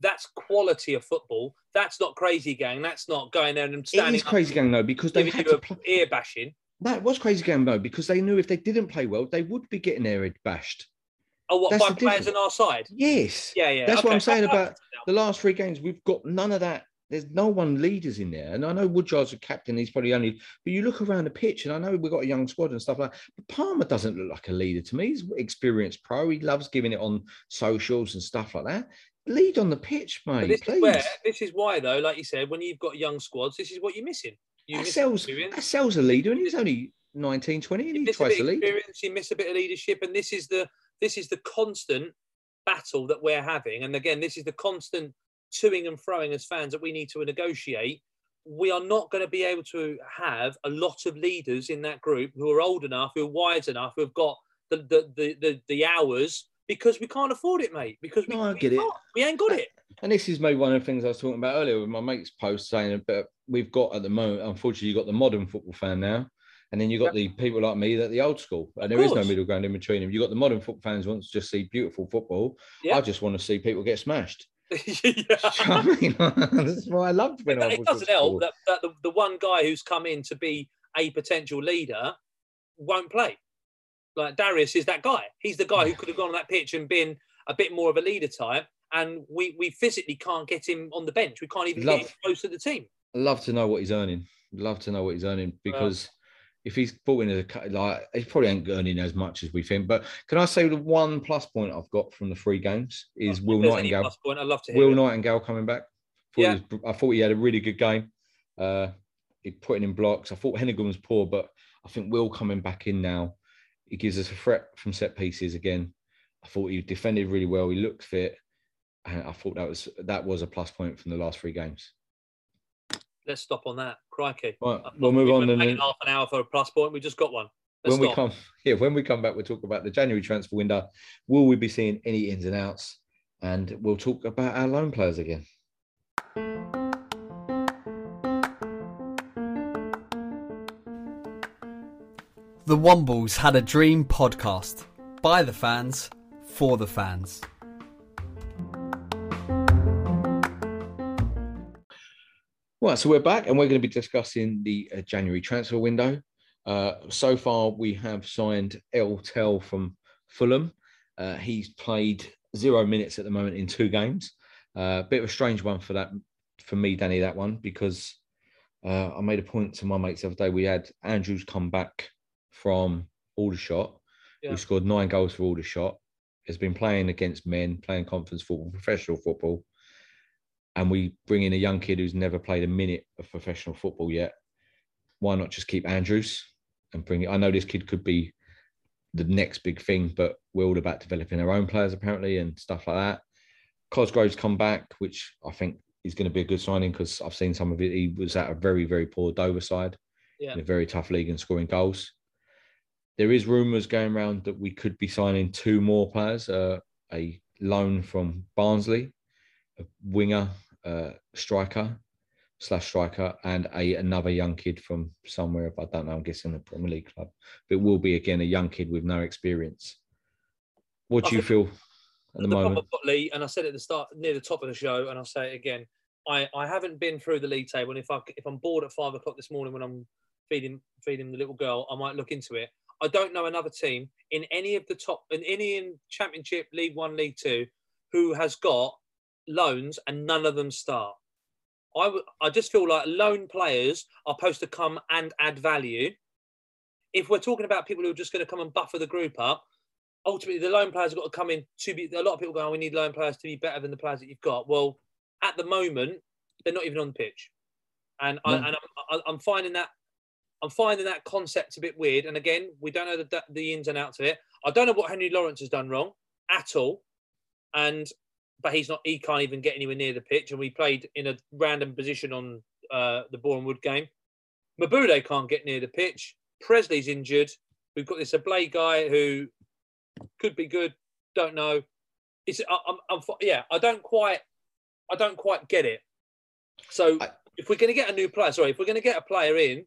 that's quality of football. That's not crazy gang. That's not going there and It standing is crazy gang though because they had to a play. ear bashing. That was crazy gang though because they knew if they didn't play well, they would be getting their head bashed. Oh, what That's by players difference. on our side? Yes. Yeah, yeah. That's what. I'm saying about the last three games. We've got none of that. There's no one leaders in there. And I know Woodyard's a captain. He's probably only, but you look around the pitch and I know we've got a young squad and stuff like that. But Palmer doesn't look like a leader to me. He's experienced pro. He loves giving it on socials and stuff like that. Lead on the pitch, But mate. this please. is where this is why though, like you said, when you've got young squads, this is what you're missing. You sells, a leader and he's only 19, 20 and you he's miss a twice bit a of lead. you miss a bit of leadership, and this is the this is the constant battle that we're having. And again, this is the constant toing and froing as fans that we need to negotiate. We are not going to be able to have a lot of leaders in that group who are old enough, who are wise enough, who have got the the the, the, the hours because we can't afford it, mate. Because we, No, I we get it. We ain't got it. And this is maybe one of the things I was talking about earlier with my mate's post saying that we've got at the moment, unfortunately, you've got the modern football fan now. And then you've got the people like me that the old school. And there is no middle ground in between them. You've got the modern football fans who want to just see beautiful football. I just want to see people get smashed. yeah. I mean? That's why I loved when I was. it doesn't help that, that the, the one guy who's come in to be a potential leader won't play. Like Darius is that guy. He's the guy who could have gone on that pitch and been a bit more of a leader type. And we, we physically can't get him on the bench. We can't even Love- get him close to the team. Love to know what he's earning. Love to know what he's earning because if he's brought in as a cut- like he probably ain't earning as much as we think. But can I say the one plus point I've got from the three games is Will Nightingale. point, I'd love to Will it. Nightingale coming back. Thought Yeah. was- I thought he had a really good game. Uh, he put it in blocks. I thought Heneghan was poor, but I think Will coming back in now, he gives us a threat from set pieces again. I thought he defended really well. He looked fit, and I thought that was that was a plus point from the last three games. Let's stop on that. Crikey. Right, uh, we'll move we on were and taking then- half an hour for a plus point. We just got one. Let's when we come, yeah, when we come back, we'll talk about the January transfer window. Will we be seeing any ins and outs? And we'll talk about our loan players again. The Wombles had a dream podcast by the fans for the fans. Right, so we're back and we're going to be discussing the uh, January transfer window. Uh, so far, we have signed El Tel from Fulham. Uh, he's played zero minutes at the moment in two games. A bit of a strange one for that, for me, Danny, that one, because uh, I made a point to my mates the other day. We had Andrews come back from Aldershot, Yeah. who scored nine goals for Aldershot, has been playing against men, playing conference football, professional football and we bring in a young kid who's never played a minute of professional football yet, why not just keep Andrews and bring it? I know this kid could be the next big thing, but we're all about developing our own players apparently and stuff like that. Cosgrave's come back, which I think is going to be a good signing because I've seen some of it. He was at a very, very poor Dover side Yeah. in a very tough league and scoring goals. There is rumours going around that we could be signing two more players, uh, a loan from Barnsley, a winger, uh, striker slash striker, and a another young kid from somewhere. If I don't know. I'm guessing a Premier League club. But it will be again a young kid with no experience. What I do you feel at the, the moment? Lee, and I said at the start, near the top of the show, and I'll say it again. I, I haven't been through the league table, and if I if I'm bored at five o'clock this morning when I'm feeding feeding the little girl, I might look into it. I don't know another team in any of the top in any in Championship, League One, League Two, who has got loans and none of them start. I I just feel like loan players are supposed to come and add value. If we're talking about people who are just going to come and buffer the group up, ultimately the loan players have got to come in to be. A lot of people go, oh, "We need loan players to be better than the players that you've got." Well, at the moment, they're not even on the pitch, and I, and I'm, I- I'm finding that I'm finding that concept a bit weird. And again, we don't know the the ins and outs of it. I don't know what Henry Lawrence has done wrong at all, and but he's not. He can't even get anywhere near the pitch, and we played in a random position on uh, the Bournemouth game. Mebude can't get near the pitch. Pressley's injured. We've got this Ablade guy who could be good. Don't know. It's I, I'm, I'm yeah. I don't quite I don't quite get it. So I- if we're going to get a new player, sorry, if we're going to get a player in,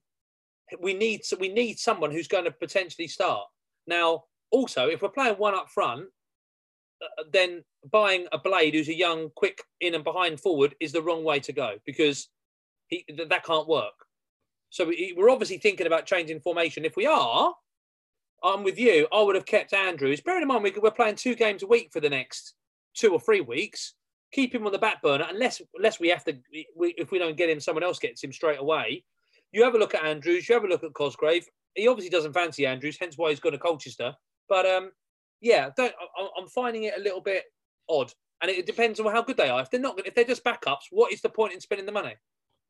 we need so we need someone who's going to potentially start. Now, also, if we're playing one up front, then buying Ablade who's a young, quick in and behind forward is the wrong way to go because he th- that can't work. So we, we're obviously thinking about changing formation. If we are, I'm with you. I would have kept Andrews. Bearing in mind we, we're playing two games a week for the next two or three weeks. Keep him on the back burner unless unless we have to. We, if we don't get him, someone else gets him straight away. You have a look at Andrews. You have a look at Cosgrave. He obviously doesn't fancy Andrews, hence why he's gone to Colchester. But um, yeah, don't. I, I'm finding it a little bit odd, and it, depends on how good they are. If they're not if they're just backups, what is the point in spending the money?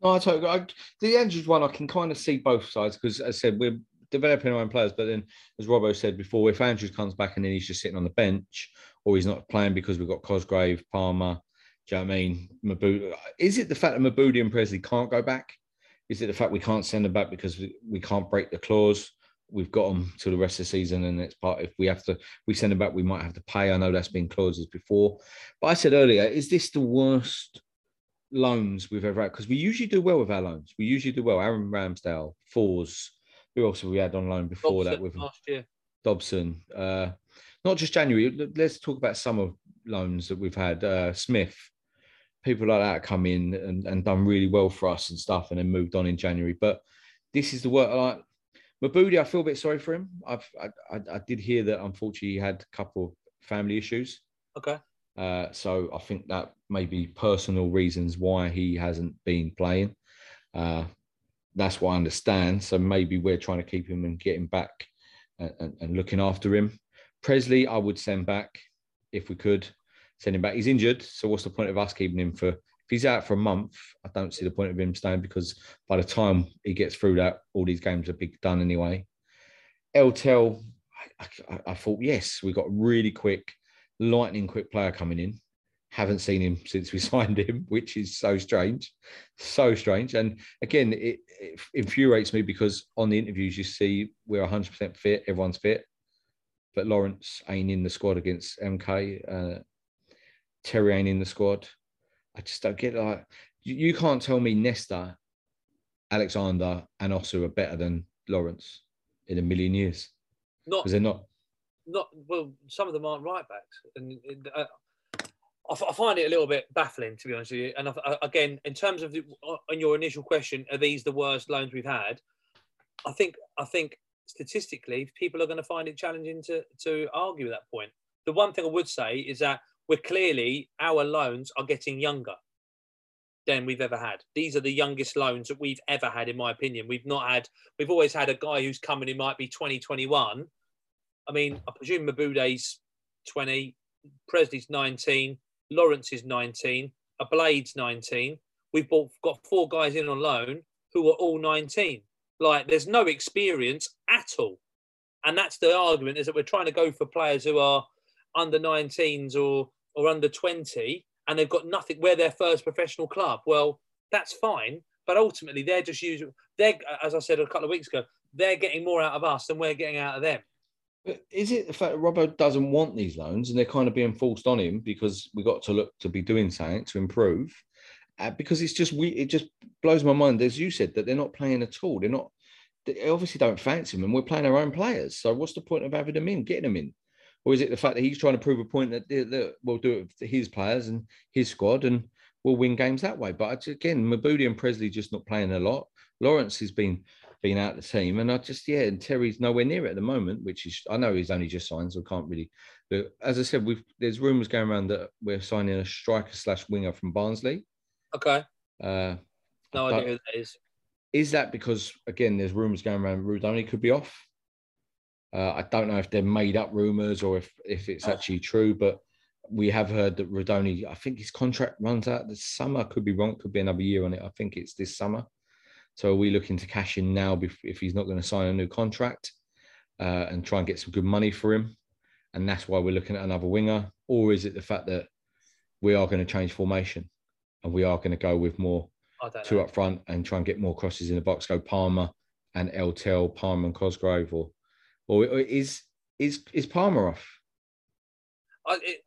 No, I totally. I, the Andrews one, I can kind of see both sides because, as I said, we're developing our own players. But then, as Robbo said before, if Andrews comes back and then he's just sitting on the bench, or he's not playing because we've got Cosgrave, Palmer, do you know I mean? Mabu, is it the fact that Mebude and Pressley can't go back? Is it the fact we can't send them back because we, we can't break the clause? We've got them to the rest of the season, and it's part. If we have to, we send them back, we might have to pay. I know that's been clauses before, but I said earlier, is this the worst loans we've ever had? Because we usually do well with our loans. We usually do well. Aaron Ramsdale, Fours. Who else have we had on loan before that with last year. Dobson? Uh, not just January. Let's talk about summer loans that we've had. Uh, Smith, people like that come in and, and done really well for us and stuff, and then moved on in January. But this is the work. Like Mebude, I feel a bit sorry for him. I've I, I, I did hear that unfortunately he had a couple of family issues. Okay. Uh, so I think that may be personal reasons why he hasn't been playing. Uh, that's what I understand. So maybe we're trying to keep him and get him back and, and, and looking after him. Pressley, I would send back if we could send him back. He's injured, so what's the point of us keeping him for? If he's out for a month, I don't see the point of him staying because by the time he gets through that, all these games are big done anyway. Eltel, I, I, I thought yes, we got really quick, lightning quick player coming in. Haven't seen him since we signed him, which is so strange, so strange. And again, it, it infuriates me because on the interviews you see we're 100% fit, everyone's fit, but Lawrence ain't in the squad against MK. Uh, Terry ain't in the squad. I just don't get like you, you can't tell me Nesta, Alexander, and Osew are better than Lawrence in a million years Not because they're not. not well. Some of them aren't right backs, and uh, I, f- I find it a little bit baffling to be honest with you. And I, I- again, in terms of the, on your initial question, are these the worst loans we've had? I think I think statistically, people are going to find it challenging to to argue at that point. The one thing I would say is that we're clearly our loans are getting younger than we've ever had. These are the youngest loans that we've ever had, in my opinion. We've not had. We've always had a guy who's coming who might be 20, I mean, I presume Mebude's 20, Pressley's 19, Lawrence is 19, Ablade's 19. We've bought, got four guys in on loan who are all 19. Like, there's no experience at all. And that's the argument is that we're trying to go for players who are under 19s or, or under 20 and they've got nothing. We're their first professional club. Well, that's fine. But ultimately, they're just using, they're, as I said a couple of weeks ago, they're getting more out of us than we're getting out of them. But is it the fact that Robbo doesn't want these loans and they're kind of being forced on him because we got to look to be doing something to improve? Uh, because it's just we it just blows my mind, as you said, that they're not playing at all. They're not. They obviously don't fancy him, and we're playing our own players. So what's the point of having them in, getting them in? Or is it the fact that he's trying to prove a point that, that- we'll do it with his players and his squad, and we'll win games that way? But again, Mebude and Pressley just not playing a lot. Lawrence has been been out of the team, and I just yeah, and Terry's nowhere near it at the moment, which is I know he's only just signed, so can't really. But as I said, we've there's rumours going around that we're signing a striker slash winger from Barnsley. Okay. Uh, No idea who that is. is that because again there's rumours going around Rudoni could be off? Uh, I don't know if they're made up rumours or if if it's Oh. actually true, but we have heard that Rudoni, I think his contract runs out this summer. Could be wrong. Could be another year on it. I think it's this summer. So are we looking to cash in now if he's not going to sign a new contract uh, and try and get some good money for him? And that's why we're looking at another winger, or is it the fact that we are going to change formation and we are going to go with more two know. up front and try and get more crosses in the box. Go Palmer and Eltel, Palmer and Cosgrave, or or is is is Palmer off? I, it,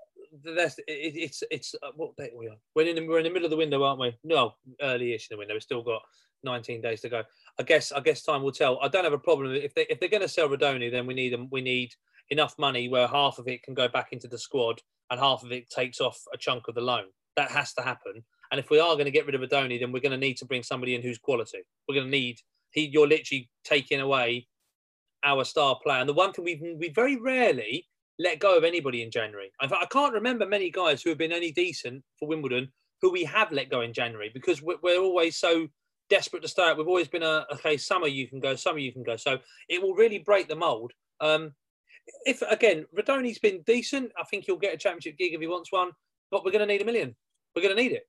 that's it, it's it's uh, what date are we on? We're in the, we're in the middle of the window, aren't we? No, early-ish in the window. We've still got 19 days to go. I guess I guess time will tell. I don't have a problem if they if they're going to sell Rudoni, then we need them. We need enough money where half of it can go back into the squad and half of it takes off a chunk of the loan. That has to happen. And if we are going to get rid of Rudoni, then we're going to need to bring somebody in who's quality. We're going to need he. You're literally taking away our star player. And the one thing we've we very rarely let go of anybody in January. In fact, I can't remember many guys who have been any decent for Wimbledon who we have let go in January because we're, always so desperate to stay start. We've always been a okay, summer you can go, summer you can go. So it will really break the mold. Um, if again, Rudoni's been decent, I think he'll get a championship gig if he wants one. But we're going to need a million. We're going to need it.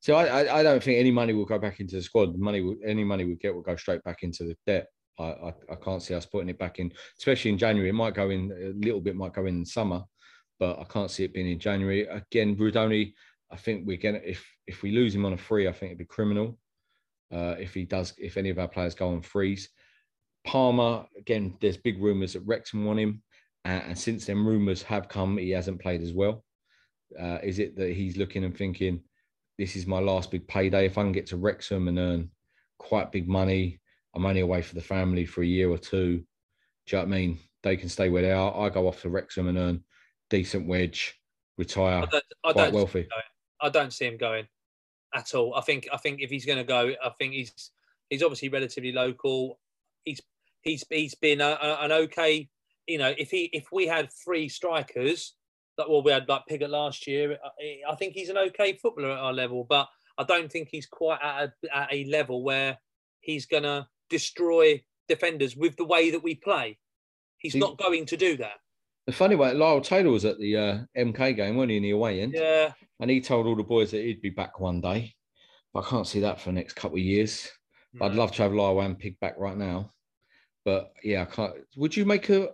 So I, I I don't think any money will go back into the squad. The money will, any money we get will go straight back into the debt. I, I I can't see us putting it back in, especially in January. It might go in a little bit, might go in, summer, but I can't see it being in January. Again, Rudoni, I think we're gonna if if we lose him on a free, I think it'd be criminal. Uh, if he does, if any of our players go on freeze, Palmer again. There's big rumours that Wrexham want him, and, and since then rumours have come, he hasn't played as well. Uh, is it that he's looking and thinking, this is my last big payday? If I can get to Wrexham and earn quite big money, I'm only away for the family for a year or two. Do you know what I mean? They can stay where they are. I go off to Wrexham and earn decent wedge, retire I don't, I quite don't, wealthy. I don't see him going at all. I think I think if he's going to go, I think he's he's obviously relatively local. He's he's he's been a, a- an okay. You know, if he if we had three strikers, that well we had like Piggott last year, uh, I, I think he's an okay footballer at our level. But I don't think he's quite at a, at a level where he's going to destroy defenders with the way that we play. He's See- not going to do that. The funny way, Lyle Taylor was at the uh, MK game, wasn't he, in the away end? Yeah, And he told all the boys that he'd be back one day. But I can't see that for the next couple of years. I'd love to have Lyle and Pig back right now. But yeah, I can't. Would you make a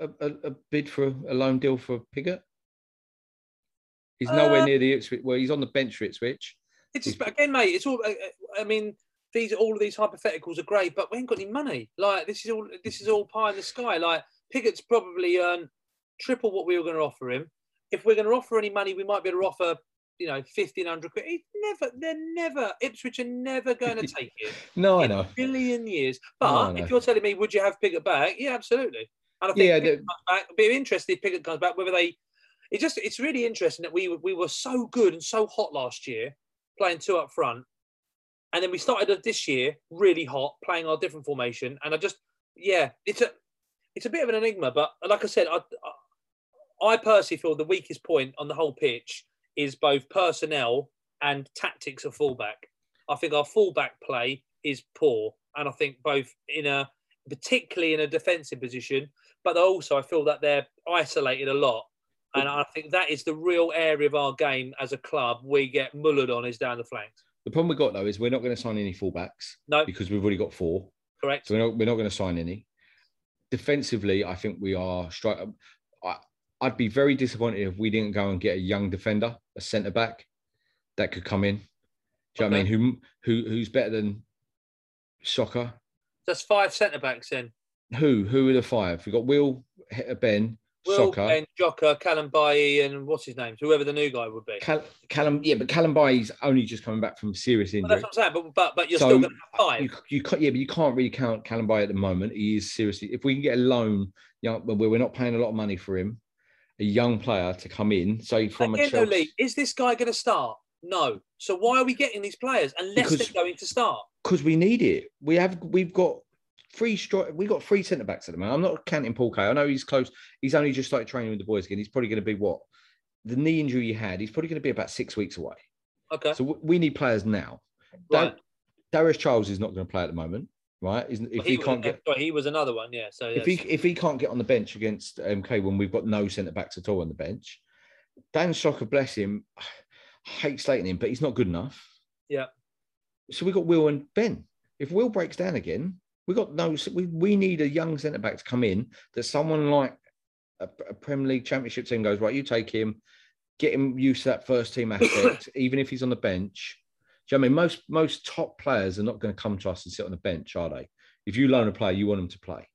a, a- a bid for a loan deal for Piggott? He's nowhere Uh, near the Ipswich. Well, he's on the bench for Ipswich. It's just, again, mate. It's all. I mean, these all of these hypotheticals are great, but we ain't got any money. Like this is all. This is all pie in the sky. Like Piggott's probably earned triple what we were going to offer him. If we're going to offer any money, we might be able to offer, you know, fifteen hundred quid. He's never. They're never. Ipswich are never going to take it. No, I know. a billion years. But know. if you're telling me, would you have Piggott back? Yeah, absolutely. And I think Yeah, the- comes back. I'd be interested if Piggott comes back. Whether they, it just it's really interesting that we we were so good and so hot last year, playing two up front, and then we started this year really hot, playing our different formation. And I just, yeah, it's a it's a bit of an enigma. But like I said, I I, personally feel the weakest point on the whole pitch is both personnel and tactics of fullback. I think our fullback play is poor, and I think both in a particularly in a defensive position, but also I feel that they're isolated a lot. And I think that is the real area of our game as a club we get mullered on is down the flanks. The problem we've got though is we're not going to sign any fullbacks No, because we've already got four. correct. So we're not, we're not going to sign any. Defensively, I think we are stri- I, I'd be very disappointed if we didn't go and get a young defender, a centre back that could come in. Do you know what I mean? Who, who who's better than Csóka? That's five centre backs in. Who who are the five? We've got Will, Ben, Will, Csóka, Ben, Jocker, Callum Bailly, and what's his name? Whoever the new guy would be. Cal- Callum. Yeah, but Callum Bailly's only just coming back from serious injury. that's what I'm saying. But but, but you're So, still going to have five. You, you can't, yeah, but you can't really count Callum Bay at the moment. He is seriously. If we can get a loan, young, where we're not paying a lot of money for him, a young player to come in, So from Again, a Chelsea, Lee, is this guy going to start? No. So why are we getting these players unless Because- they're going to start? because we need it. We have we've got three stri- we got three centre backs at the moment. I'm not counting Paul Kay. I know he's close. He's only just started training with the boys again. He's probably going to be what the knee injury he had. He's probably going to be about six weeks away. Okay. So we need players now. right. Don't- Darius Charles is not going to play at the moment, right? Isn't if Well, he, was- can't get well, he was another one, yeah. So if he if he can't get on the bench against um, MK when we've got no centre backs at all on the bench, Dan Csóka, bless him, I hate slating him, but he's not good enough. Yeah. So we got Will and Ben. If Will breaks down again, we got no. We, we need a young centre back to come in that someone like a, a Premier League Championship team goes right. You take him, get him used to that first team aspect, even if he's on the bench. Do you know what I mean? Most most top players are not going to come to us and sit on the bench, are they? If you loan a player, you want them to play.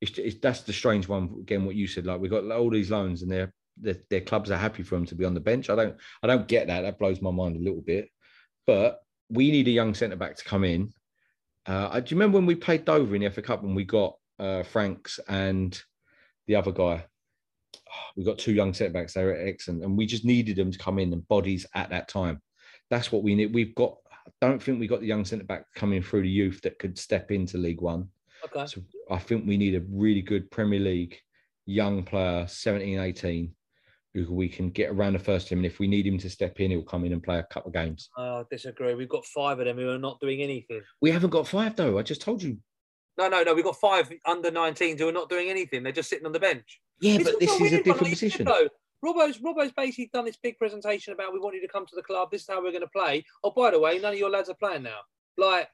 It's, it's that's the strange one again. What you said, like we got all these loans and their their, their clubs are happy for them to be on the bench. I don't I don't get that. That blows my mind a little bit. But we need a young centre back to come in. Uh, do you remember when we played Dover in the FA Cup and we got uh, Franks and the other guy? We got two young centre backs. They were excellent, and we just needed them to come in and bodies at that time. That's what we need. We've got. I don't think we got the young centre back coming through the youth that could step into League One. okay. So I think we need a really good Premier League young player, 17, 18, who we can get around the first team. And if we need him to step in, he'll come in and play a couple of games. I disagree. We've got five of them who are not doing anything. We haven't got five though. I just told you. No, no, no. We've got five under 19s who are not doing anything. They're just sitting on the bench. Yeah, It's but this is a different position. Though. Robbo's Robbo's basically done this big presentation about we want you to come to the club. This is how we're going to play. Oh, by the way, none of your lads are playing now. Like,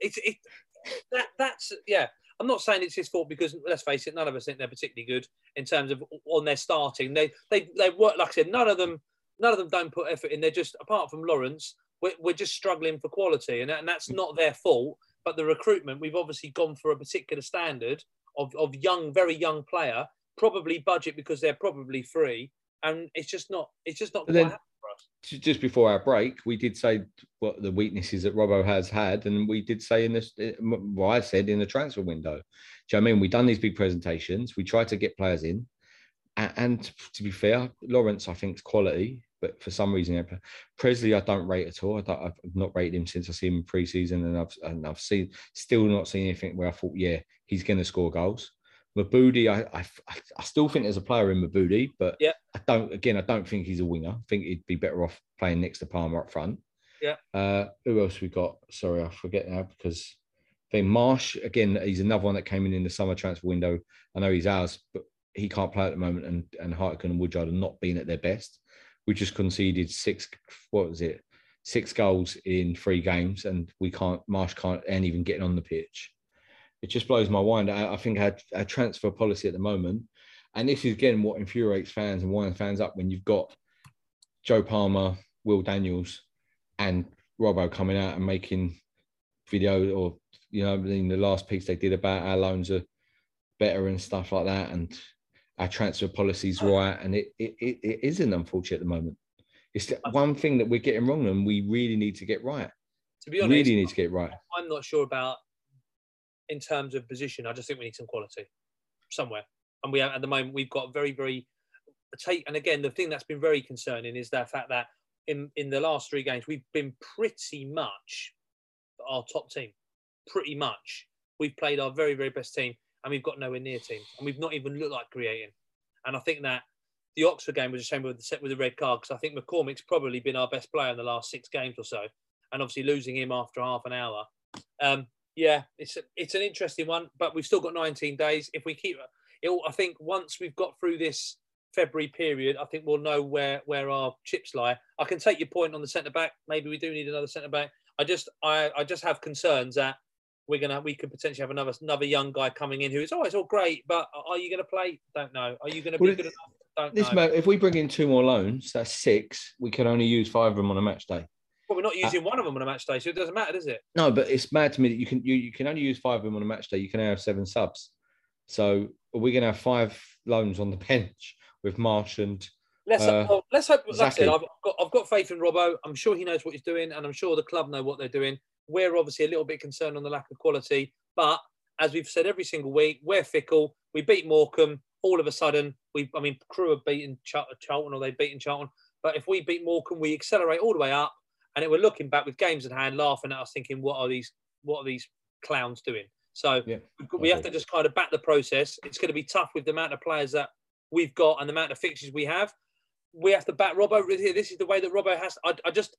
it's it that that's yeah. I'm not saying it's his fault because let's face it, none of us think they're particularly good in terms of on their starting. They they they work like I said. None of them none of them don't put effort in. They're just apart from Lawrence, we're, we're just struggling for quality, and, and that's not their fault. But the recruitment, we've obviously gone for a particular standard of of young, very young player, probably budget because they're probably free, and it's just not it's just not quite then- Just before our break, we did say what the weaknesses that Robbo has had, and we did say in this, what I said in the transfer window. Do you know I mean? We've done these big presentations. We try to get players in, A- and to be fair, Lawrence I think is quality, but for some reason, Pressley I don't rate at all. I I've not rated him since I see him pre-season, and I've and I've seen still not seen anything where I thought, yeah, he's going to score goals. Mebude, I, I I still think there's a player in Mebude, but Yeah. I don't. Again, I don't think he's a winger. I think he'd be better off playing next to Palmer up front. Yeah. Uh, who else we got? Sorry, I forget now because I think Marsh again. He's another one that came in in the summer transfer window. I know he's ours, but he can't play at the moment. And and Hartigan and Woodyard are not being at their best. We just conceded six. What was it? Six goals in three games, and we can't. Marsh can't and even getting on the pitch. It just blows my mind. I, I think our, our transfer policy at the moment, and this is again what infuriates fans and winds fans up when you've got Joe Palmer, Will Daniels, and Robbo coming out and making video or you know in the last piece they did about our loans are better and stuff like that and our transfer policies right and it it, it, it isn't unfortunate at the moment. It's the one thing that we're getting wrong and we really need to get right. To be honest, really need to get right. I'm not sure about in terms of position. I just think we need some quality somewhere. And we have, at the moment we've got very, very take. And again, the thing that's been very concerning is the fact that in in the last three games we've been pretty much our top team. Pretty much, we've played our very, very best team, and we've got nowhere near team, and we've not even looked like creating. And I think that the Oxford game was a shame with the set with the red card because I think McCormick's probably been our best player in the last six games or so, and obviously losing him after half an hour. Um, yeah, it's a, it's an interesting one, but we've still got 19 days. If we keep, it, I think once we've got through this February period, I think we'll know where where our chips lie. I can take your point on the centre back. Maybe we do need another centre back. I just I, I just have concerns that we're gonna we could potentially have another another young guy coming in who is oh it's all great, but are you gonna play? Don't know. Are you gonna be Well, good enough? Don't this know. if we bring in two more loans that's six we can only use five of them on a match day Well, we're not using one of them on a match day, so it doesn't matter, does it? no but it's mad to me that you can you, you can only use five of them on a match day you can have seven subs so we're going to have five loans on the bench with marsh and Let's Uh, well, let's hope. Like I said, Zaki. I've got I've got faith in Robbo. I'm sure he knows what he's doing, and I'm sure the club know what they're doing. We're obviously a little bit concerned on the lack of quality, but as we've said every single week, we're fickle. We beat Morecambe. All of a sudden, we I mean, Crewe have beaten Char- Charlton, or they've beaten Charlton. But if we beat Morecambe, we accelerate all the way up, and it, we're looking back with games in hand, laughing at us, thinking, "What are these? What are these clowns doing?" So yeah we have to just kind of back the process. It's going to be tough with the amount of players that we've got and the amount of fixtures we have. We have to back Robbo. This is the way that Robbo has. I, I just,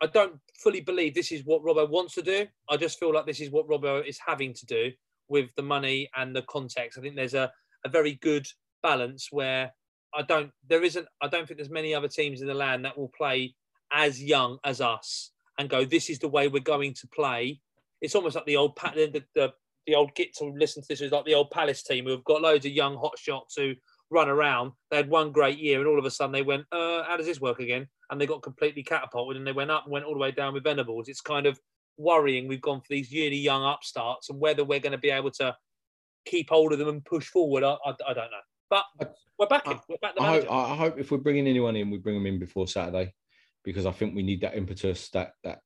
I don't fully believe this is what Robbo wants to do. I just feel like this is what Robbo is having to do with the money and the context. I think there's a, a very good balance where I don't, there isn't, I don't think there's many other teams in the land that will play as young as us and go, this is the way we're going to play. It's almost like the old, the, the, the old get to listen to this is like the old Palace team who have got loads of young hot shots who run around. They had one great year, and all of a sudden they went, uh, "How does this work again?" And they got completely catapulted, and they went up and went all the way down with Venables. It's kind of worrying. We've gone for these really young upstarts, and whether we're going to be able to keep hold of them and push forward, I, I, I don't know. But we're back. in. We're back. The I hope. I hope if we're bringing anyone in, we bring them in before Saturday, because I think we need that impetus, that that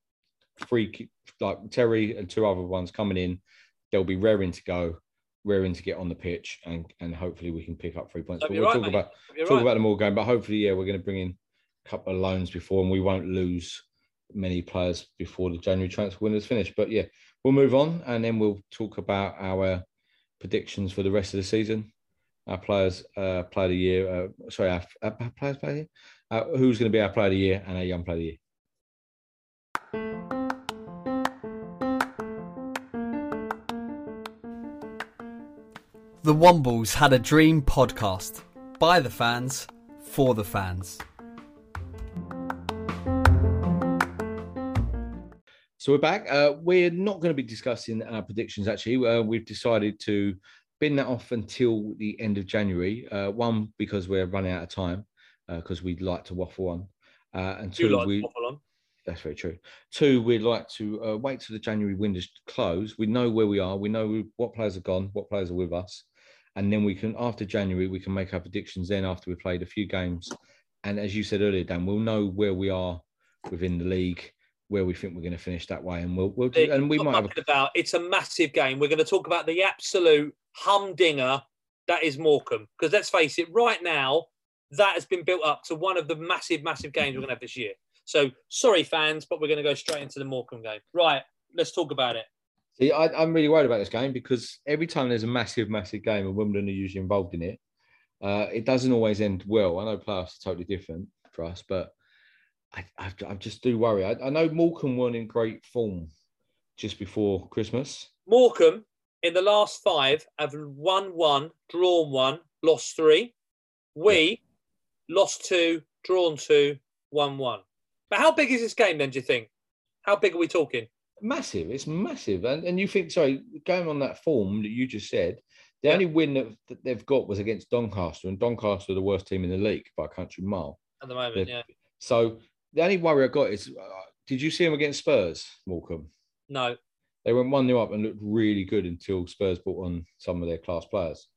free like Terry and two other ones coming in. They'll be raring to go, raring to get on the pitch, and and hopefully we can pick up three points. But we'll right, talk mate. about talk right. about them all game. But hopefully, yeah, we're going to bring in a couple of loans before, and we won't lose many players before the January transfer windows finished. But yeah, we'll move on, and then we'll talk about our predictions for the rest of the season. Our players, uh, player of the year. Uh, sorry, our, our players player of the year. Uh, who's going to be our player of the year and our young player of the year? The Wombles had a dream podcast by the fans for the fans. So we're back. Uh, we're not going to be discussing our predictions. Actually, uh, we've decided to bin that off until the end of January. Uh, one because we're running out of time because we'd like to waffle on, uh, and two, like to we waffle on. that's very true. Two, we'd like to uh, wait till the January windows close. We know where we are. We know what players are gone, what players are with us, and then we can after January we can make our predictions. Then after we've played a few games, and as you said earlier, Dan, we'll know where we are within the league, where we think we're going to finish that way, and we'll we'll do, and we might have. mucking about. It's a massive game. We're going to talk about the absolute humdinger that is Morecambe. Because let's face it, right now that has been built up to one of the massive, massive games we're going to have this year. So sorry, fans, but we're going to go straight into the Morecambe game. Right, let's talk about it. See, I, I'm really worried about this game because every time there's a massive, massive game and Wimbledon are usually involved in it, uh, it doesn't always end well. I know playoffs are totally different for us, but I, I, I just do worry. I, I know Morecambe weren't in great form just before Christmas. Morecambe in the last five have won one, drawn one, lost three. We lost two, drawn two, won one. But how big is this game then? Do you think? How big are we talking? Massive, it's massive. And, and you think, sorry, going on that form that you just said, the only win that, that they've got was against Doncaster, and Doncaster are the worst team in the league by a country mile. At the moment, They've, yeah. So the only worry I got is, uh, did you see them against Spurs, Morecambe? No, They went one 0 up and looked really good until Spurs brought on some of their class players,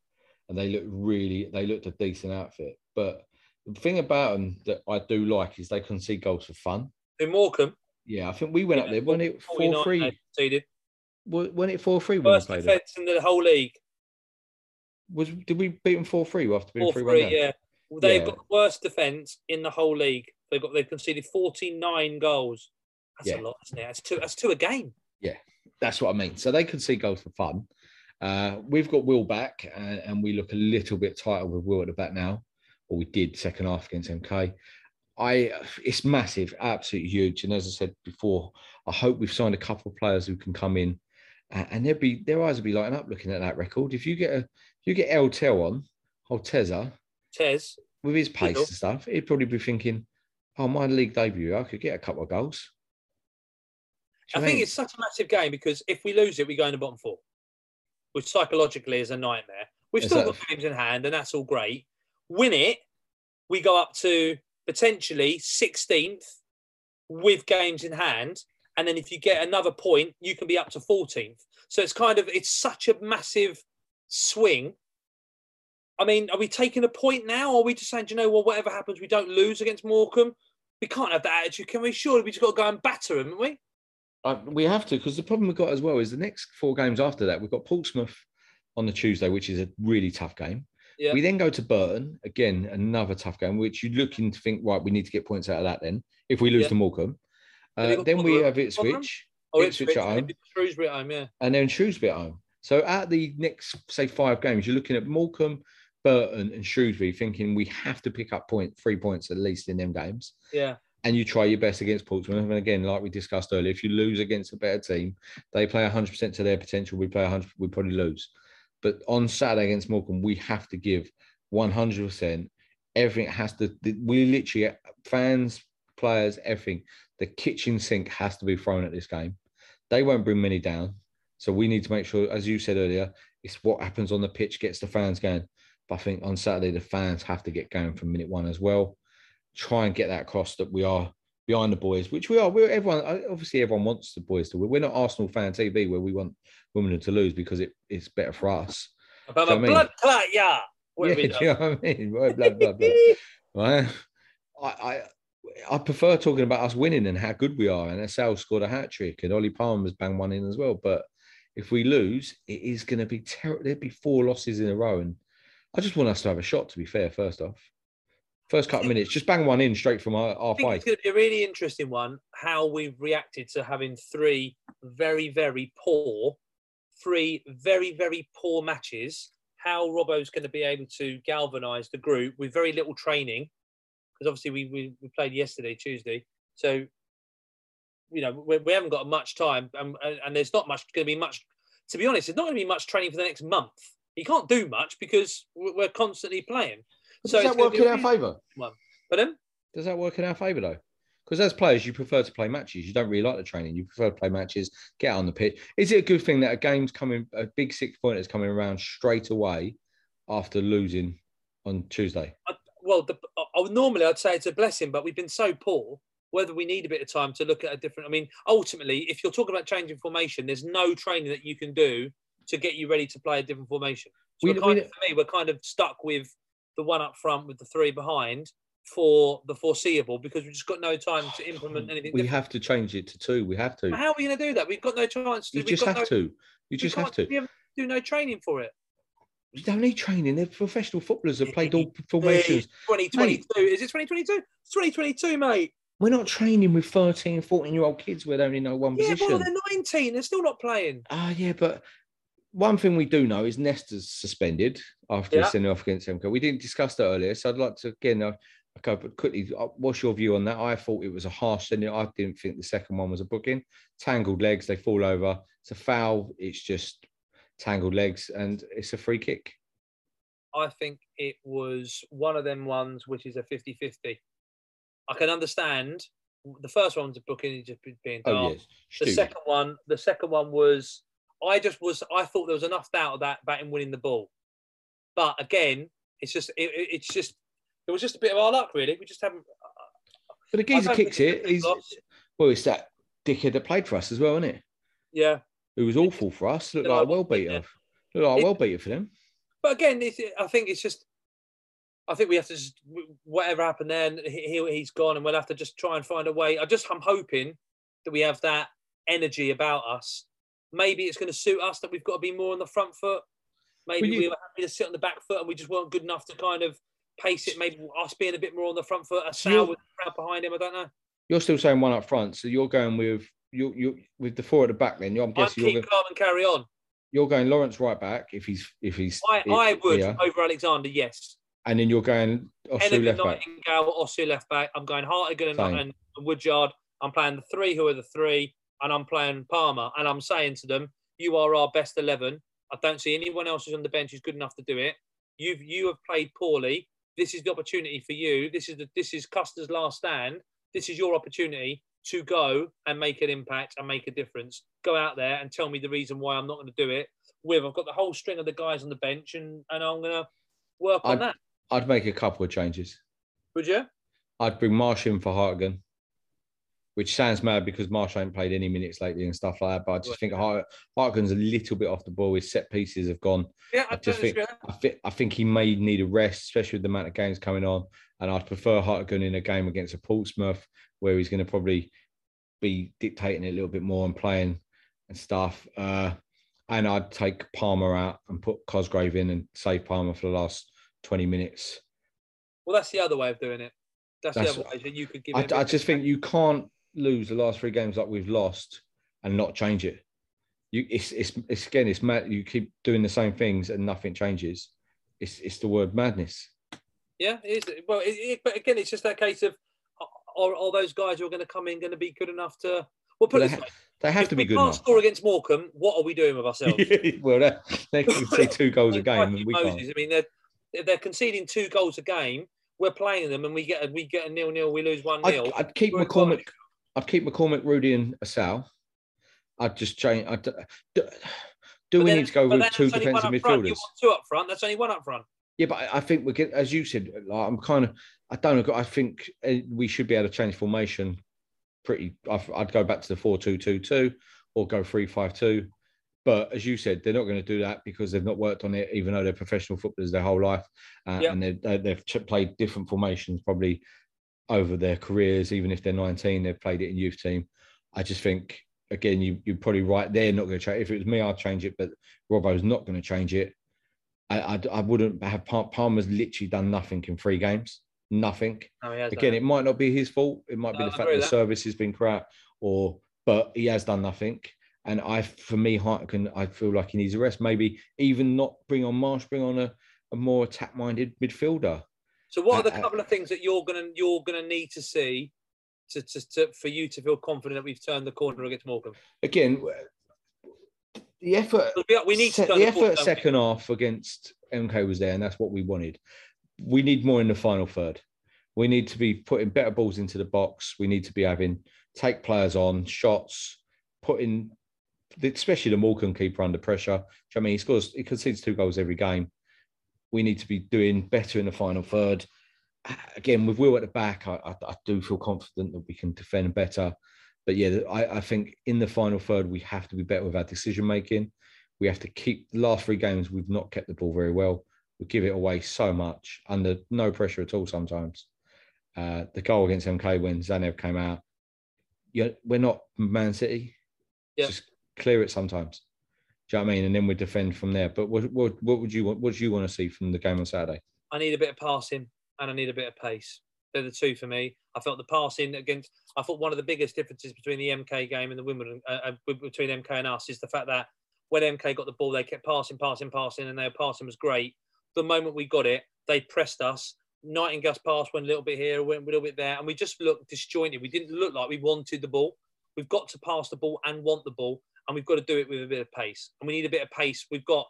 and they looked really, they looked a decent outfit. But the thing about them that I do like is they concede goals for fun. in Morecambe. Yeah, I think we went up there. Wasn't it 49 four three? they conceded. Wasn't it four three when we played defence in the whole league. Was did we beat them four three after being Four three three, one? yeah. They've Yeah. got the worst defence in the whole league. They've got they've conceded 49 goals. That's Yeah. a lot, isn't it? That's two that's two a game. Yeah, that's what I mean. So they can see goals for fun. Uh, we've got Will back, uh, and we look a little bit tighter with Will at the back now, or we did second half against MK. I, it's massive, absolutely huge. And as I said before, I hope we've signed a couple of players who can come in, uh, and they'll be their eyes will be lighting up looking at that record. If you get a, if you get El Tel on, Alteza, Tez. with his pace know. and stuff, he'd probably be thinking, "Oh, my league debut, I could get a couple of goals." I think mean? it's such a massive game because if we lose it, we go in the bottom four, which psychologically is a nightmare. We've Is still got games in hand, and that's all great. Win it, we go up to potentially 16th with games in hand. And then if you get another point, you can be up to 14th. So it's kind of, it's such a massive swing. I mean, are we taking a point now? Or are we just saying, you know what, whatever happens, we don't lose against Morecambe? We can't have that attitude, can we? Surely we just got to go and batter them, haven't we? Uh, we have to because the problem we've got as well is the next four games after that we've got Portsmouth on the Tuesday, which is a really tough game. Yeah. We then go to Burton again, another tough game, which you're looking to think right, we need to get points out of that. Then if we lose Yeah. to Morecambe, uh, then we have? Ipswich, Oh, Ipswich Ipswich, at home. Shrewsbury at home, yeah. and then Shrewsbury at home. So at the next say five games, you're looking at Morecambe, Burton, and Shrewsbury, thinking we have to pick up point three points at least in them games. Yeah. and you try your best against Portsmouth. And again, like we discussed earlier, if you lose against a better team, they play 100% to their potential. We play 100, we probably lose. But on Saturday against Morecambe, we have to give 100%. Everything has to, we literally, fans, players, everything, the kitchen sink has to be thrown at this game. They won't bring many down. So we need to make sure, as you said earlier, it's what happens on the pitch gets the fans going. But I think on Saturday, the fans have to get going from minute one as well try and get that across that we are behind the boys, which we are. We're everyone. Uh, obviously, everyone wants the boys to win. We're not Arsenal fan TV where we want women to lose because it, it's better for us. About Do a you know what I mean? blood clot, yeah. Yeah, do you know what I mean? Right, blah, blah, blah. Right? I, I I prefer talking about us winning and how good we are. And Sal scored a hat trick, and Ollie Palmer's banged one in as well. But if we lose, it is going to be terrible. There'd be four losses in a row, and I just want us to have a shot. To be fair, first off, first couple of minutes, just bang one in straight from our I think halfway. it's going to be a really interesting one how we've reacted to having three very, very poor, three very, very poor matches. How Robbo's going to be able to galvanise the group with very little training, because obviously we, we, we played yesterday, Tuesday. So, you know, we, we haven't got much time, and, and, and there's not much going to be much. To be honest, there's not going to be much training for the next month. You can't do much because we're constantly playing. Does it's that work in our favour? But then, Does that work in our favour though? Because as players, you prefer to play matches. You don't really like the training. You prefer to play matches, get on the pitch. Is it a good thing that a game's coming, a big six pointer is coming around straight away after losing on Tuesday? well, the, I, I would- normally I'd say it's a blessing, but we've been so poor. Whether we need a bit of time to look at a different, I mean, ultimately, if you're talking about changing formation, there's no training that you can do to get you ready to play a different formation. So We- we're kind we- of, for me, we're kind of stuck with the one up front with the three behind for the foreseeable because we've just got no time to implement anything. We different. have to change it to two. We have to. How are we going to do that? We've got no chance to. You just have no, to. You just have to. We have, do no training for it. You don't need training. They're professional footballers that played all formations. 2022. Is it 2022? It's 2022, mate. We're not training with 13, 14 year old kids where they only know one Yeah, position. well, they're 19. They're still not playing. Ah, yeah, but one thing we do know is Nesta's suspended after Yeah. sending off against MK. We didn't discuss that earlier, so I'd like to again. Uh, okay, but quickly, uh, what's your view on that? I thought it was a harsh sending. I didn't think the second one was a booking. Tangled legs, they fall over. It's a foul. It's just tangled legs, and it's a free kick. I think it was one of them ones which is a 50 50. I can understand the first one was a booking, just being Oh yes, the second one, the second one was I just was I thought there was enough doubt of that about him winning the ball. But again, it's just it, it- it's just it was just a bit of our luck really. We just haven't But the geezer kicks it. He's well, it's that dickhead that played for us as well, isn't it? Yeah, Who was awful for us. Looked like a well beater. Looked like a well beater for them. but again, it's, I think it's just. I think we have to just whatever happened there, and he- he's gone, and we'll have to just try and find a way. I just I'm hoping that we have that energy about us. Maybe it's going to suit us that we've got to be more on the front foot. Maybe you- we were happy to sit on the back foot, and we just weren't good enough to kind of pace it. Maybe us being a bit more on the front foot, a Sal with the crowd behind him. I don't know. You're still saying one up front, so you're going with you you with the four at the back. Then you're, I'm guessing you're keep going, calm and carry on. you're going Lawrence right back if he's if he's I, I would here, over Alexander, yes. and then you're going Osew left back. Nightingale, Osew left back. I'm going Hartigan and, and Woodyard. I'm playing the three who are the three, and I'm playing Palmer. And I'm saying to them, you are our best 11. I don't see anyone else who's on the bench who's good enough to do it. You've you have played poorly. This is the opportunity for you. This is the this is Custer's last stand. This is your opportunity to go and make an impact and make a difference. Go out there and tell me the reason why I'm not going to do it. With I've got the whole string of the guys on the bench, and and I'm going to work on I'd- that. I'd make a couple of changes. Would you? I'd bring Marsh in for Hartigan, which sounds mad because Marsh ain't played any minutes lately and stuff like that. But I just think Hart- Hartigan's a little bit off the ball. His set pieces have gone. Yeah, I, I just think. I think I think he may need a rest, especially with the amount of games coming on. And I'd prefer Hartigan in a game against a Portsmouth where he's going to probably be dictating it a little bit more and playing and stuff. Uh, and I'd take Palmer out and put Cosgrave in and save Palmer for the last 20 minutes. Well, that's the other way of doing it. That's, That's- the other way that you could give. I, I just think you can't lose the last three games like we've lost and not change it. You, it's, it's, it's again, it's mad. You keep doing the same things and nothing changes. It's, it's the word madness. Yeah, it is. Well, it, it, but again, it's just that case of are, are those guys who are going to come in going to be good enough to? Well, put it they, ha- they have if to be we good can't enough. score against Morecambe, what are we doing with ourselves? well, they, can see two goals a game, and we Moses, can't. I mean, they're they're conceding two goals a game. We're playing them, and we get a, we get a nil nil. We lose one I'd, nil. I'd keep We're McCormick. I'd keep McCormick, Rudy, and Assal. I'd just change. I'd, do, do we then- need to go with two that's only one defensive up front. You midfielders? want two up front. That's only one up front. Yeah, but I- I think we get, as you said, like, I'm kind of, I don't know. I think uh, we should be able to change formation. Pretty, I'd, I'd go back to the four-two-two-two or go three-five-two. But as you said, they're not going to do that because they've not worked on it, even though they're professional footballers their whole life, uh, Yeah. and they've, they- they've played different formations probably over their careers. Even if they're 19, they've played it in youth team. I just think again, you you're probably right. They're not going to change. If it was me, I'd change it, but Robbo's not going to change it. I, I, I wouldn't have Palmer's literally done nothing in three games. Nothing. No, Again, done it might not be his fault. It might be the I fact that the service has been crap, or but he has done nothing. And I, for me, Hartigan, I feel like he needs a rest. Maybe even not bring on Marsh, bring on a, a more attack-minded midfielder. So, what are the Uh, uh, couple of things that you're gonna you're gonna need to see to, to, to for you to feel confident that we've turned the corner against Morecambe? Again, the effort. We, need to se- the effort second half against MK was there, and that's what we wanted. We need more in the final third. We need to be putting better balls into the box. We need to be having take players on shots, putting especially the Morecambe keeper under pressure. Do you know what I mean, he scores, he concedes two goals every game. We need to be doing better in the final third. Again, with Will at the back, I, I, I do feel confident that we can defend better. But yeah, I, I think in the final third, we have to be better with our decision making. We have to keep the last three games, we've not kept the ball very well. We give it away so much under no pressure at all sometimes. Uh, the goal against MK when Tzanev came out, yeah, we're not Man City. Yeah. Just clear it sometimes. Do you know what I mean? And then we defend from there. But what, what, what would you want? What do you want to see from the game on Saturday? I need a bit of passing and I need a bit of pace. They're the two for me. I felt the passing against. I thought one of the biggest differences between the MK game and the Wimbledon uh, uh, between MK and us is the fact that when MK got the ball, they kept passing, passing, passing, and their passing was great. The moment we got it, they pressed us. Nightingale's pass went a little bit here, went a little bit there, and we just looked disjointed. We didn't look like we wanted the ball. We've got to pass the ball and want the ball, and we've got to do it with a bit of pace. And we need a bit of pace. We've got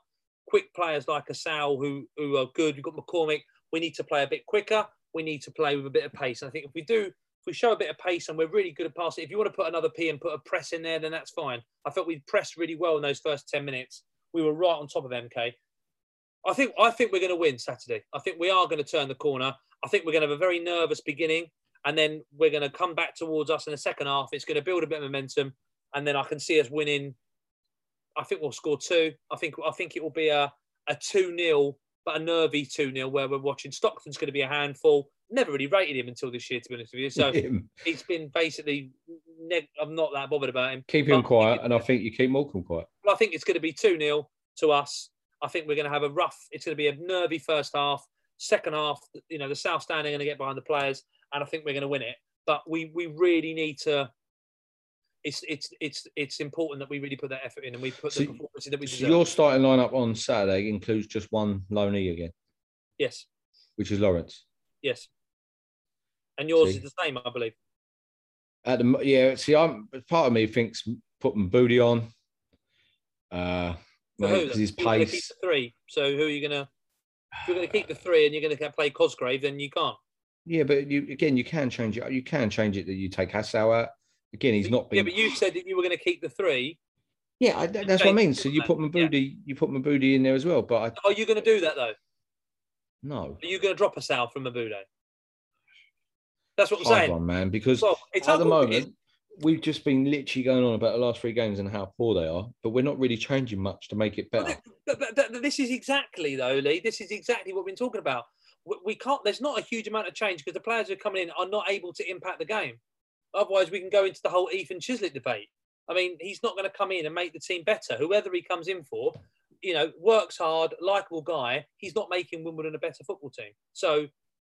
quick players like Assal who who are good. We've got McCormick. We need to play a bit quicker. We need to play with a bit of pace. And I think if we do, if we show a bit of pace and we're really good at passing, if you want to put another P and put a press in there, then that's fine. I felt we pressed really well in those first 10 minutes. We were right on top of MK. I think I think we're going to win Saturday. I think we are going to turn the corner. I think we're going to have a very nervous beginning, and then we're going to come back towards us in the second half. It's going to build a bit of momentum, and then I can see us winning. I think we'll score two. I think I think it will be a a two 0 but a nervy two 0 where we're watching. Stockton's going to be a handful. Never really rated him until this year, to be honest with you. So Him. he's been basically. Neg- I'm not that bothered about him. Keep him quiet, and I think you keep Morecambe quiet. Well, I think it's going to be 2 0 to us. I think we're going to have a rough, it's going to be a nervy first half. Second half, you know, the South Stand are going to get behind the players, and I think we're going to win it. But we we really need to. It's it's it's it's important that we really put that effort in and we put So- the performance that we So deserve. your starting lineup on Saturday includes just one loanee again, Yes, which is Lawrence. yes. And yours See? is the same, I believe. At the yeah, see, I'm part of me thinks putting Booty on. Uh, For mate, who? 'cause his pace. the three. So who are you to? If you're to keep the three and you're going to play Cosgrave, then you can't. Yeah, but you again, you can change it. You can change it that you take Assal out. Again, he's not been. Yeah, but you said that you were going to keep the three. Yeah, I, that- that's what I mean. So you put Mebude, Yeah. you put Mebude in there as well. But I oh, Are you going to do that though? no, Are you going to drop a out from Mebude? That's what I'm hard saying. one, man. Because Well, it's at the moment, we've just been literally going on about the last three games and how poor they are, but we're not really changing much to make it better. But, but, but this is exactly though, Lee. This is exactly what we've been talking about. We, we can't. There's not a huge amount of change because the players who are coming in are not able to impact the game. Otherwise, we can go into the whole Ethan Chislett debate. I mean, he's not going to come in and make the team better. Whoever he comes in for, you know, works hard, likable guy. He's not making Wimbledon a better football team. So,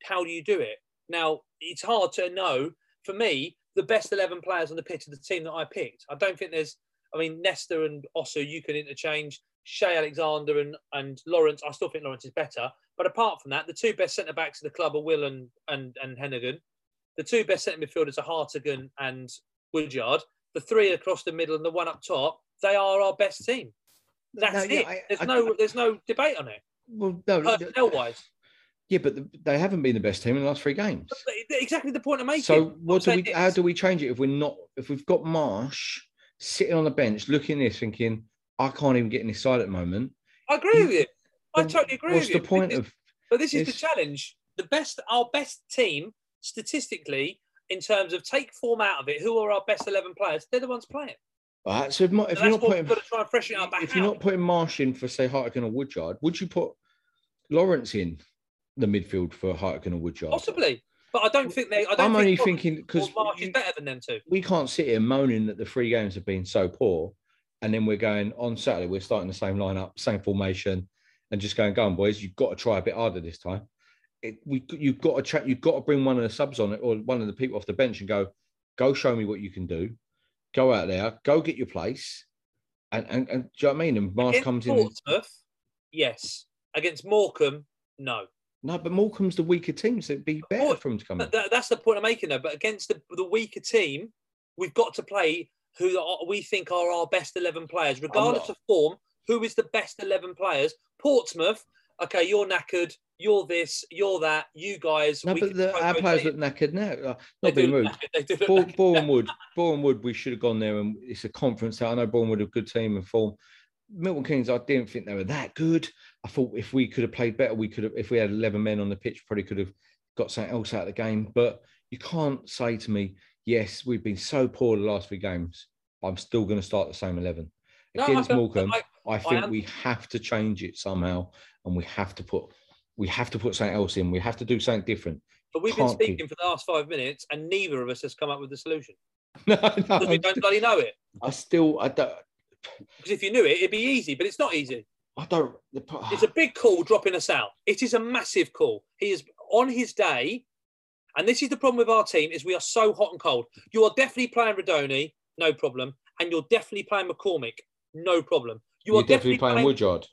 how do you do it? Now, it's hard to know. For me, the best 11 players on the pitch are the team that I picked. I don't think there's, I mean, Nesta and Osew, you can interchange. Shay Alexander and, and Lawrence, I still think Lawrence is better. But apart from that, the two best centre backs of the club are Will and, and, and Heneghan. The two best centre midfielders are Hartigan and Woodyard. The three across the middle and the one up top, they are our best team. That's No, yeah, it. I- there's I- no there's no debate on it. Well, no, Personnel wise. yeah, but the, they haven't been the best team in the last three games. Exactly the point I'm making. So what do we? saying How do we change it if we're not? If we've got Marsh sitting on the bench, looking at this, thinking, I can't even get in this side at the moment. I agree with you. I totally agree What's with you. the point This- of? But this is the challenge. The best, our best team, statistically, in terms of take form out of it, who are our best eleven players? They're the ones playing. All right, so if, if So you're not putting, got to try and freshen up. If how? you're not putting Marsh in for say Hartigan or Woodyard, would you put Lawrence in the midfield for Hartigan or Woodyard? possibly, but I don't think they. I don't I'm think only Marsh- thinking because Marsh is better than them two. we can't sit here moaning that the three games have been so poor, and then we're going on Saturday. We're starting the same lineup, same formation, and just going, "Go on, boys! You've got to try a bit harder this time." It, we, you've got to try, you've got to bring one of the subs on it or one of the people off the bench and go, "Go show me what you can do. Go out there, go get your place." And and, and do you know what I mean? And Marsh Against comes in. Portsmouth, yes. Against Morecambe, no. No, but Morecambe's the weaker team, so it'd be better for him to come in. That's the point I'm making, though. But against the, the weaker team, we've got to play who are, we think are our best 11 players, regardless of form. Who is the best 11 players? Portsmouth, okay, you're knackered, you're this, you're that, you guys. No, we but the, our players look knackered now. Uh, They Not do being rude. knackered, they do look Bor- knackered. Boreham Wood, Boreham Wood, we should have gone there, and it's a conference. I know are a good team and form. Milton Keynes, I didn't think they were that good. I thought if we could have played better, we could have. If we had eleven men on the pitch, probably could have got something else out of the game. But you can't say to me, "Yes, we've been so poor the last three games. I'm still going to start the same eleven No, I against Morecambe." I- I think am- we have to change it somehow, and we have to put we have to put something else in. We have to do something different. But we've been can't keep- speaking for the last five minutes, and neither of us has come up with the solution No, no, we don't bloody know it. I still I don't Because if you knew it, it'd be easy, but it's not easy. I don't. The, It's a big call dropping us out. It is a massive call. He is on his day, and this is the problem with our team: is we are so hot and cold. You are definitely playing Rudoni, no problem, and you're definitely playing McCormick, no problem. You You're are definitely playing Woodyard.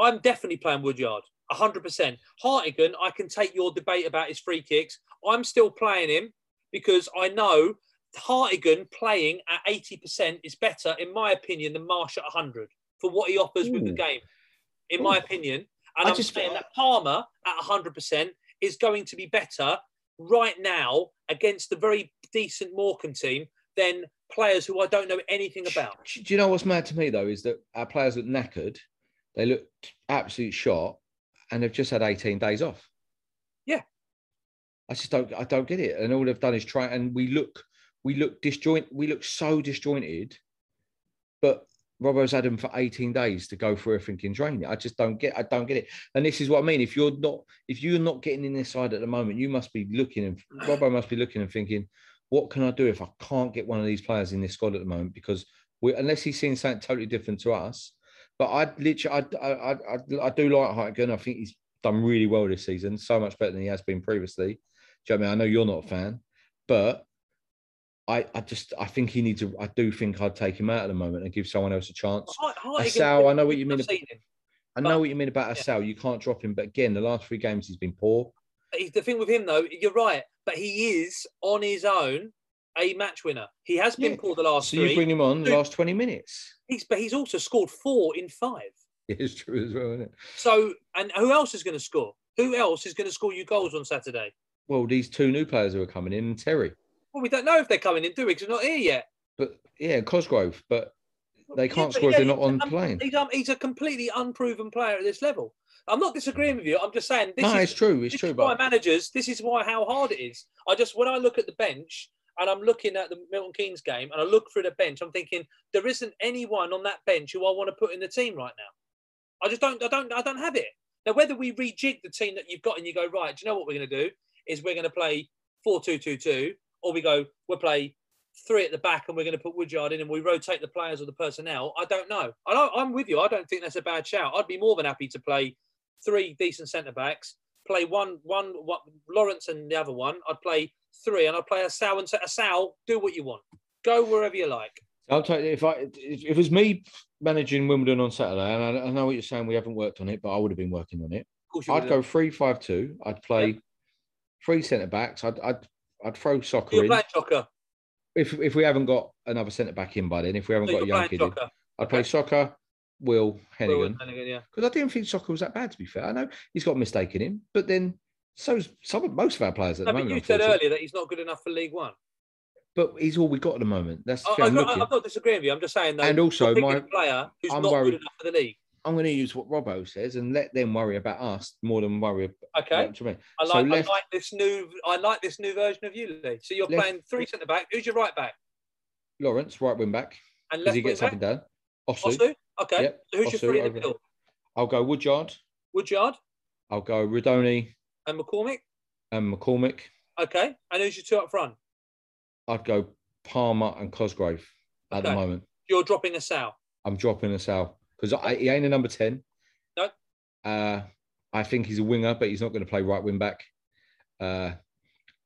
I'm definitely playing Woodyard, hundred percent. Hartigan, I can take your debate about his free kicks. I'm still playing him because I know Hartigan playing at eighty percent is better, in my opinion, than Marsh at hundred for what he offers with the game. In my opinion, and I I'm just- saying that Palmer at hundred percent is going to be better right now against the very decent Morecambe team than players who I don't know anything about. Do you know what's mad to me though is that our players look knackered, they look absolute shot, and they've just had 18 days off. Yeah. I just don't I don't get it. And all they've done is try and we look we look disjoint we look so disjointed, but Robbo's had them for 18 days to go through everything in training. I just don't get I don't get it. And this is what I mean. If you're not if you're not getting in this side at the moment, you must be looking and Robbo must be looking and thinking, what can I do if I can't get one of these players in this squad at the moment? Because we unless he's seeing something totally different to us. But I literally I I I, I do like Hartigan. I think he's done really well this season, so much better than he has been previously. Do you know what I mean? I know you're not a fan, but I, I just I think he needs to. I do think I'd take him out at the moment and give someone else a chance. Assal, I know what you mean. About, I know what you mean about Assal. Yeah. You can't drop him, but again, the last three games he's been poor. The thing with him, though, you're right, but he is on his own a match winner. He has been yeah. poor the last. So three. you bring him on the last twenty minutes. He's but he's also scored four in five. It's true as well, isn't it? So, and who else is going to score? Who else is going to score you goals on Saturday? Well, these two new players who are coming in, Terry. Well, we don't know if they're coming in, do we? Because they're not here yet. But yeah, Cosgrave, but they can't yeah, score yeah, if they're not on playing. He's, um, he's, a completely unproven player at this level. I'm not disagreeing with you. I'm just saying. This no, is, it's true. It's true. Is but... why managers. This is why how hard it is. I just when I look at the bench and I'm looking at the Milton Keynes game and I look through the bench, I'm thinking there isn't anyone on that bench who I want to put in the team right now. I just don't, I don't, I don't have it. Now, whether we rejig the team that you've got and you go, right, do you know what we're going to do? Is we're going to play 4 2 2 2, or we go, we'll play three at the back and we're going to put Woodyard in and we rotate the players or the personnel. I don't know. I I'm with you. I don't think that's a bad shout. I'd be more than happy to play three decent centre backs, play one, one, one, Lawrence and the other one. I'd play three and I'd play Assal and Assal, do what you want. Go wherever you like. I'll tell you, if I if it was me managing Wimbledon on Saturday, and I, I, know what you're saying, we haven't worked on it, but I would have been working on it. I'd go three five two. I'd play yeah. three centre backs. I'd I'd I'd throw Csóka you're in. Csóka. If if we haven't got another centre back in by then, if we haven't so got a young kid, in, I'd play Csóka. Will Heneghan. Yeah. Because yeah. I didn't think Csóka was that bad. To be fair, I know he's got a mistake in him, but then so's some most of our players at no, the moment. You said earlier that he's not good enough for League One. But he's all we got at the moment. That's I, am not, disagreeing with you. I'm just saying though. And also, my player who's I'm not worried, good enough for the league. I'm going to use what Robbo says and let them worry about us more than worry. About, okay. I, like, so left, I like this new. I like this new version of you, Lee. So you're left, playing three centre back. Who's your right back? Lawrence, right wing back. And left he gets back? up and down. Osew. Osew? Okay. Yep. So who's Osew, your three in the middle? I'll go Woodyard. Woodyard. I'll go Rudoni. And McCormick. And McCormick. Okay. And who's your two up front? I'd go Palmer and Cosgrave at okay. the moment. You're dropping Assal. I'm dropping Assal because he ain't a number ten. No. Uh, I think he's a winger, but he's not going to play right wing back. Uh,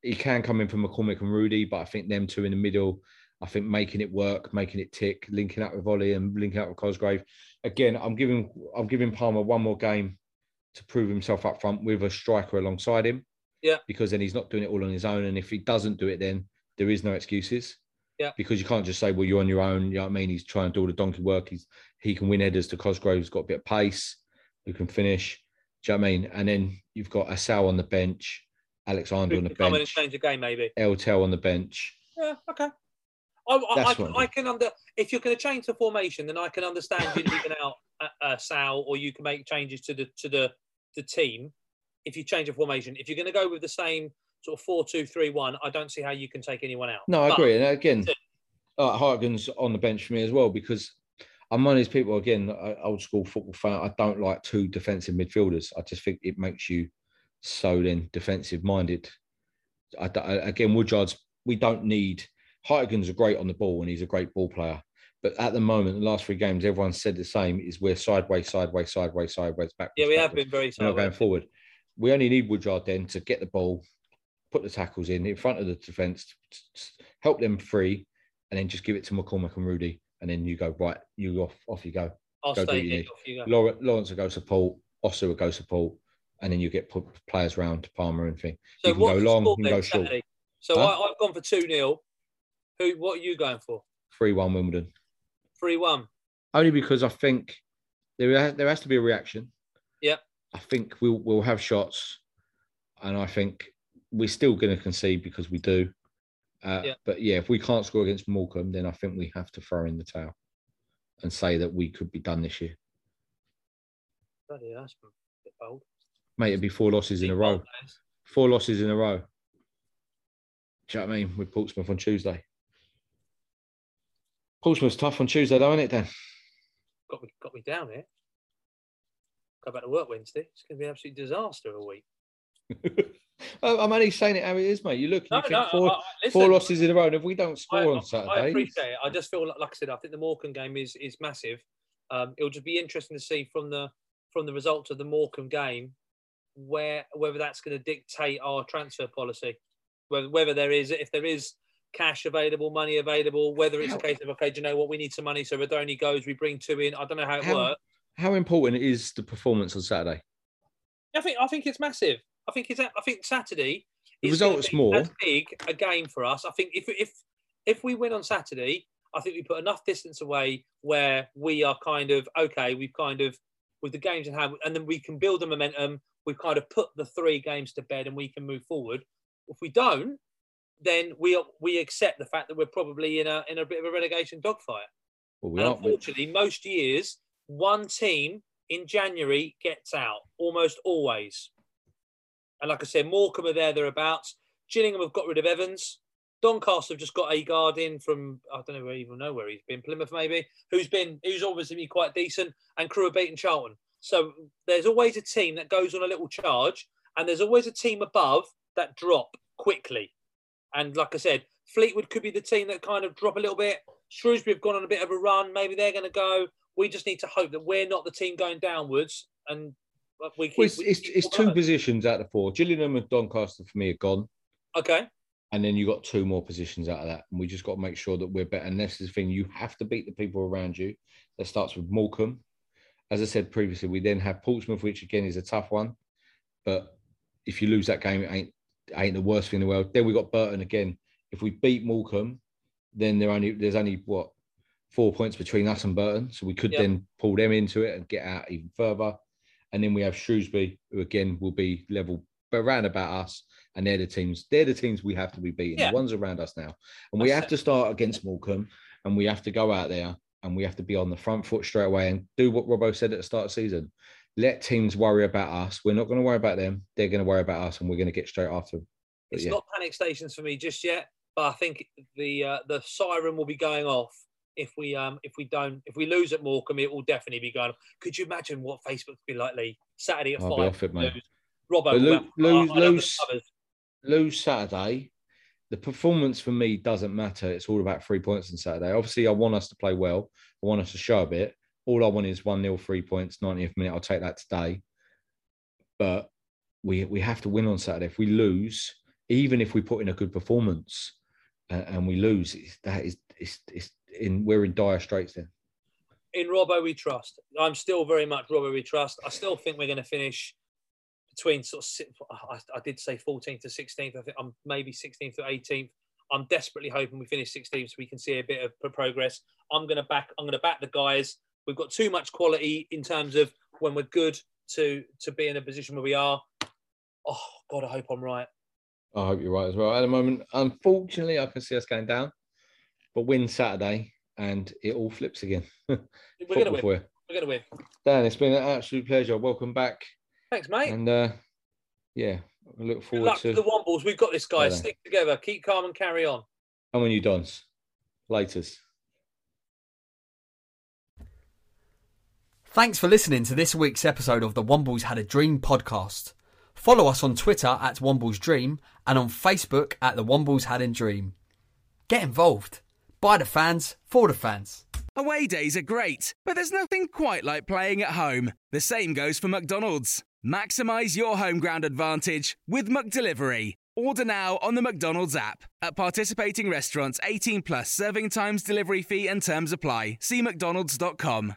he can come in from McCormick and Rudy, but I think them two in the middle. I think making it work, making it tick, linking up with Ollie and linking up with Cosgrave. Again, I'm giving I'm giving Palmer one more game to prove himself up front with a striker alongside him. Yeah. Because then he's not doing it all on his own. And if he doesn't do it, then there is no excuses. Yeah. Because you can't just say, well, you're on your own. You know what I mean? He's trying to do all the donkey work. He's he can win headers to Cosgrave's got a bit of pace, who can finish. Do you know what I mean? And then you've got Assal on the bench, Alexander on the bench. Come in and change the game, maybe. Eltel on the bench. Yeah, okay. I, I, I, I can under if you're going to change the formation, then I can understand you leaving out uh, Sal, or you can make changes to the to the the team if you change the formation. If you're going to go with the same sort of four two three one, I don't see how you can take anyone out. No, I but, agree. And again, uh, Hartigan's on the bench for me as well because I'm one of these people again, old school football fan. I don't like two defensive midfielders. I just think it makes you so then defensive minded. I, I, again, Woodyard's. We don't need. Hartigan's are great on the ball and he's a great ball player. But at the moment, the last three games, everyone said the same: is we're sideways, sideways, sideways, sideways, back. Yeah, we have been very sideways. Not going forward. We only need Woodyard then to get the ball, put the tackles in in front of the defence, help them free, and then just give it to McCormick and Rudy, and then you go right, you off, off you go. I'll go stay here, off you go. Lawrence will go support, Osew will go support, and then you get put players around to Palmer and thing. So you can go long, you can go short. Saturday? So huh? I, have gone for two 0 Who? What are you going for? Three one Wimbledon. Three one. Only because I think there has, there has to be a reaction. Yeah. I think we'll we'll have shots, and I think we're still going to concede because we do. Uh, yeah. But yeah, if we can't score against Morecambe, then I think we have to throw in the towel and say that we could be done this year. Bloody, that's a bit bold. Mate, it'd be four losses in a row. Four losses in a row. Do you know what I mean? With Portsmouth on Tuesday. Portsmouth's tough on Tuesday, though, isn't it, Dan? Got me, got me down here. Go back to work Wednesday. It's going to be an absolute disaster of a week. I'm only saying it how it is, mate. You look, you No, think no, four, I- I- listen, four losses in a row, and if we don't I, score on I appreciate it. I just feel like, like I said, I think the Morecambe game is is massive. Um, it'll just be interesting to see from the from the results of the Morecambe game where whether that's going to dictate our transfer policy, whether whether there is if there is cash available, money available, whether it's a case of okay, do you know what we need some money, so Rudoni goes, we bring two in. I don't know how it How- works. how important is the performance on Saturday? I think I think it's massive. I think it's I think Saturday. The result's more. as big a game for us. I think if if if we win on Saturday, I think we put enough distance away where we are kind of okay. We've kind of with the games in hand, and then we can build the momentum. We've kind of put the three games to bed, and we can move forward. If we don't, then we we accept the fact that we're probably in a in a bit of a relegation dogfight. Well, we And unfortunately, most years, one team in January gets out, almost always. And like I said, Morecambe are there, thereabouts. Gillingham have got rid of Evans. Doncaster have just got a guard in from, I don't know, even know where he's been, Plymouth maybe, who's been, who's obviously been quite decent, and Crewe have beaten Charlton. So there's always a team that goes on a little charge, and there's always a team above that drop quickly. And like I said, Fleetwood could be the team that kind of drop a little bit. Shrewsbury have gone on a bit of a run. Maybe they're going to go. We just need to hope that we're not the team going downwards, and we keep. Well, it's, we it's, it's two positions out of four. Gillingham and Doncaster for me are gone. Okay. And then you've got two more positions out of that. And we just got to make sure that we're better. And this is the thing, you have to beat the people around you. That starts with Morecambe. As I said previously, we then have Portsmouth, which again is a tough one. But if you lose that game, it ain't ain't the worst thing in the world. Then we got Burton again. If we beat Morecambe, then there only there's only what four points between us and Burton. So we could Yeah. then pull them into it and get out even further. And then we have Shrewsbury, who again will be level around about us. And they're the teams, they're the teams we have to be beating, Yeah. the ones around us now. And we That's have it. to start against Morecambe and we have to go out there and we have to be on the front foot straight away and do what Robbo said at the start of the season. Let teams worry about us. We're not going to worry about them. They're going to worry about us and we're going to get straight after them. But It's yeah. not panic stations for me just yet, but I think the uh, the siren will be going off if we um if we don't if we lose at Morecambe, it will definitely be going. off. Could you imagine what Facebook would be like, Lee? Saturday at I'll be five. off it, mate. lose. Robbo, But will lo- lose- I- I'll have the lose- lose Saturday, the performance for me doesn't matter. It's all about three points on Saturday. Obviously, I want us to play well. I want us to show a bit. All I want is 1 0, three points, 90th minute. I'll take that today. But we we have to win on Saturday. If we lose, even if we put in a good performance uh, and we lose, that is it's, it's in we're in dire straits then. in Robbo we trust. I'm still very much Robbo we trust. I still think we're going to finish between sort of. I did say 14th to 16th. I think I'm maybe 16th to 18th. I'm desperately hoping we finish 16th so we can see a bit of progress. I'm going to back. I'm going to back the guys. We've got too much quality in terms of when we're good to to be in a position where we are. Oh God, I hope I'm right. I hope you're right as well. At the moment, unfortunately, I can see us going down, but win Saturday and it all flips again. We're going to win. We're going to win. Dan, it's been an absolute pleasure. Welcome back. Thanks, mate. And uh, yeah, I look Good forward luck to to the Wombles. We've got this, guys. Stick together. Keep calm and carry on. And when you dance, Laters. Thanks for listening to this week's episode of the Wombles Had a Dream podcast. Follow us on Twitter at Wombles Dream and on Facebook at the Wombles Had a Dream. Get involved. By the fans, for the fans. Away days are great, but there's nothing quite like playing at home. The same goes for McDonald's. Maximize your home ground advantage with McDelivery. Order now on the McDonald's app. At participating restaurants, 18 plus serving times, delivery fee, and terms apply. See McDonald's.com.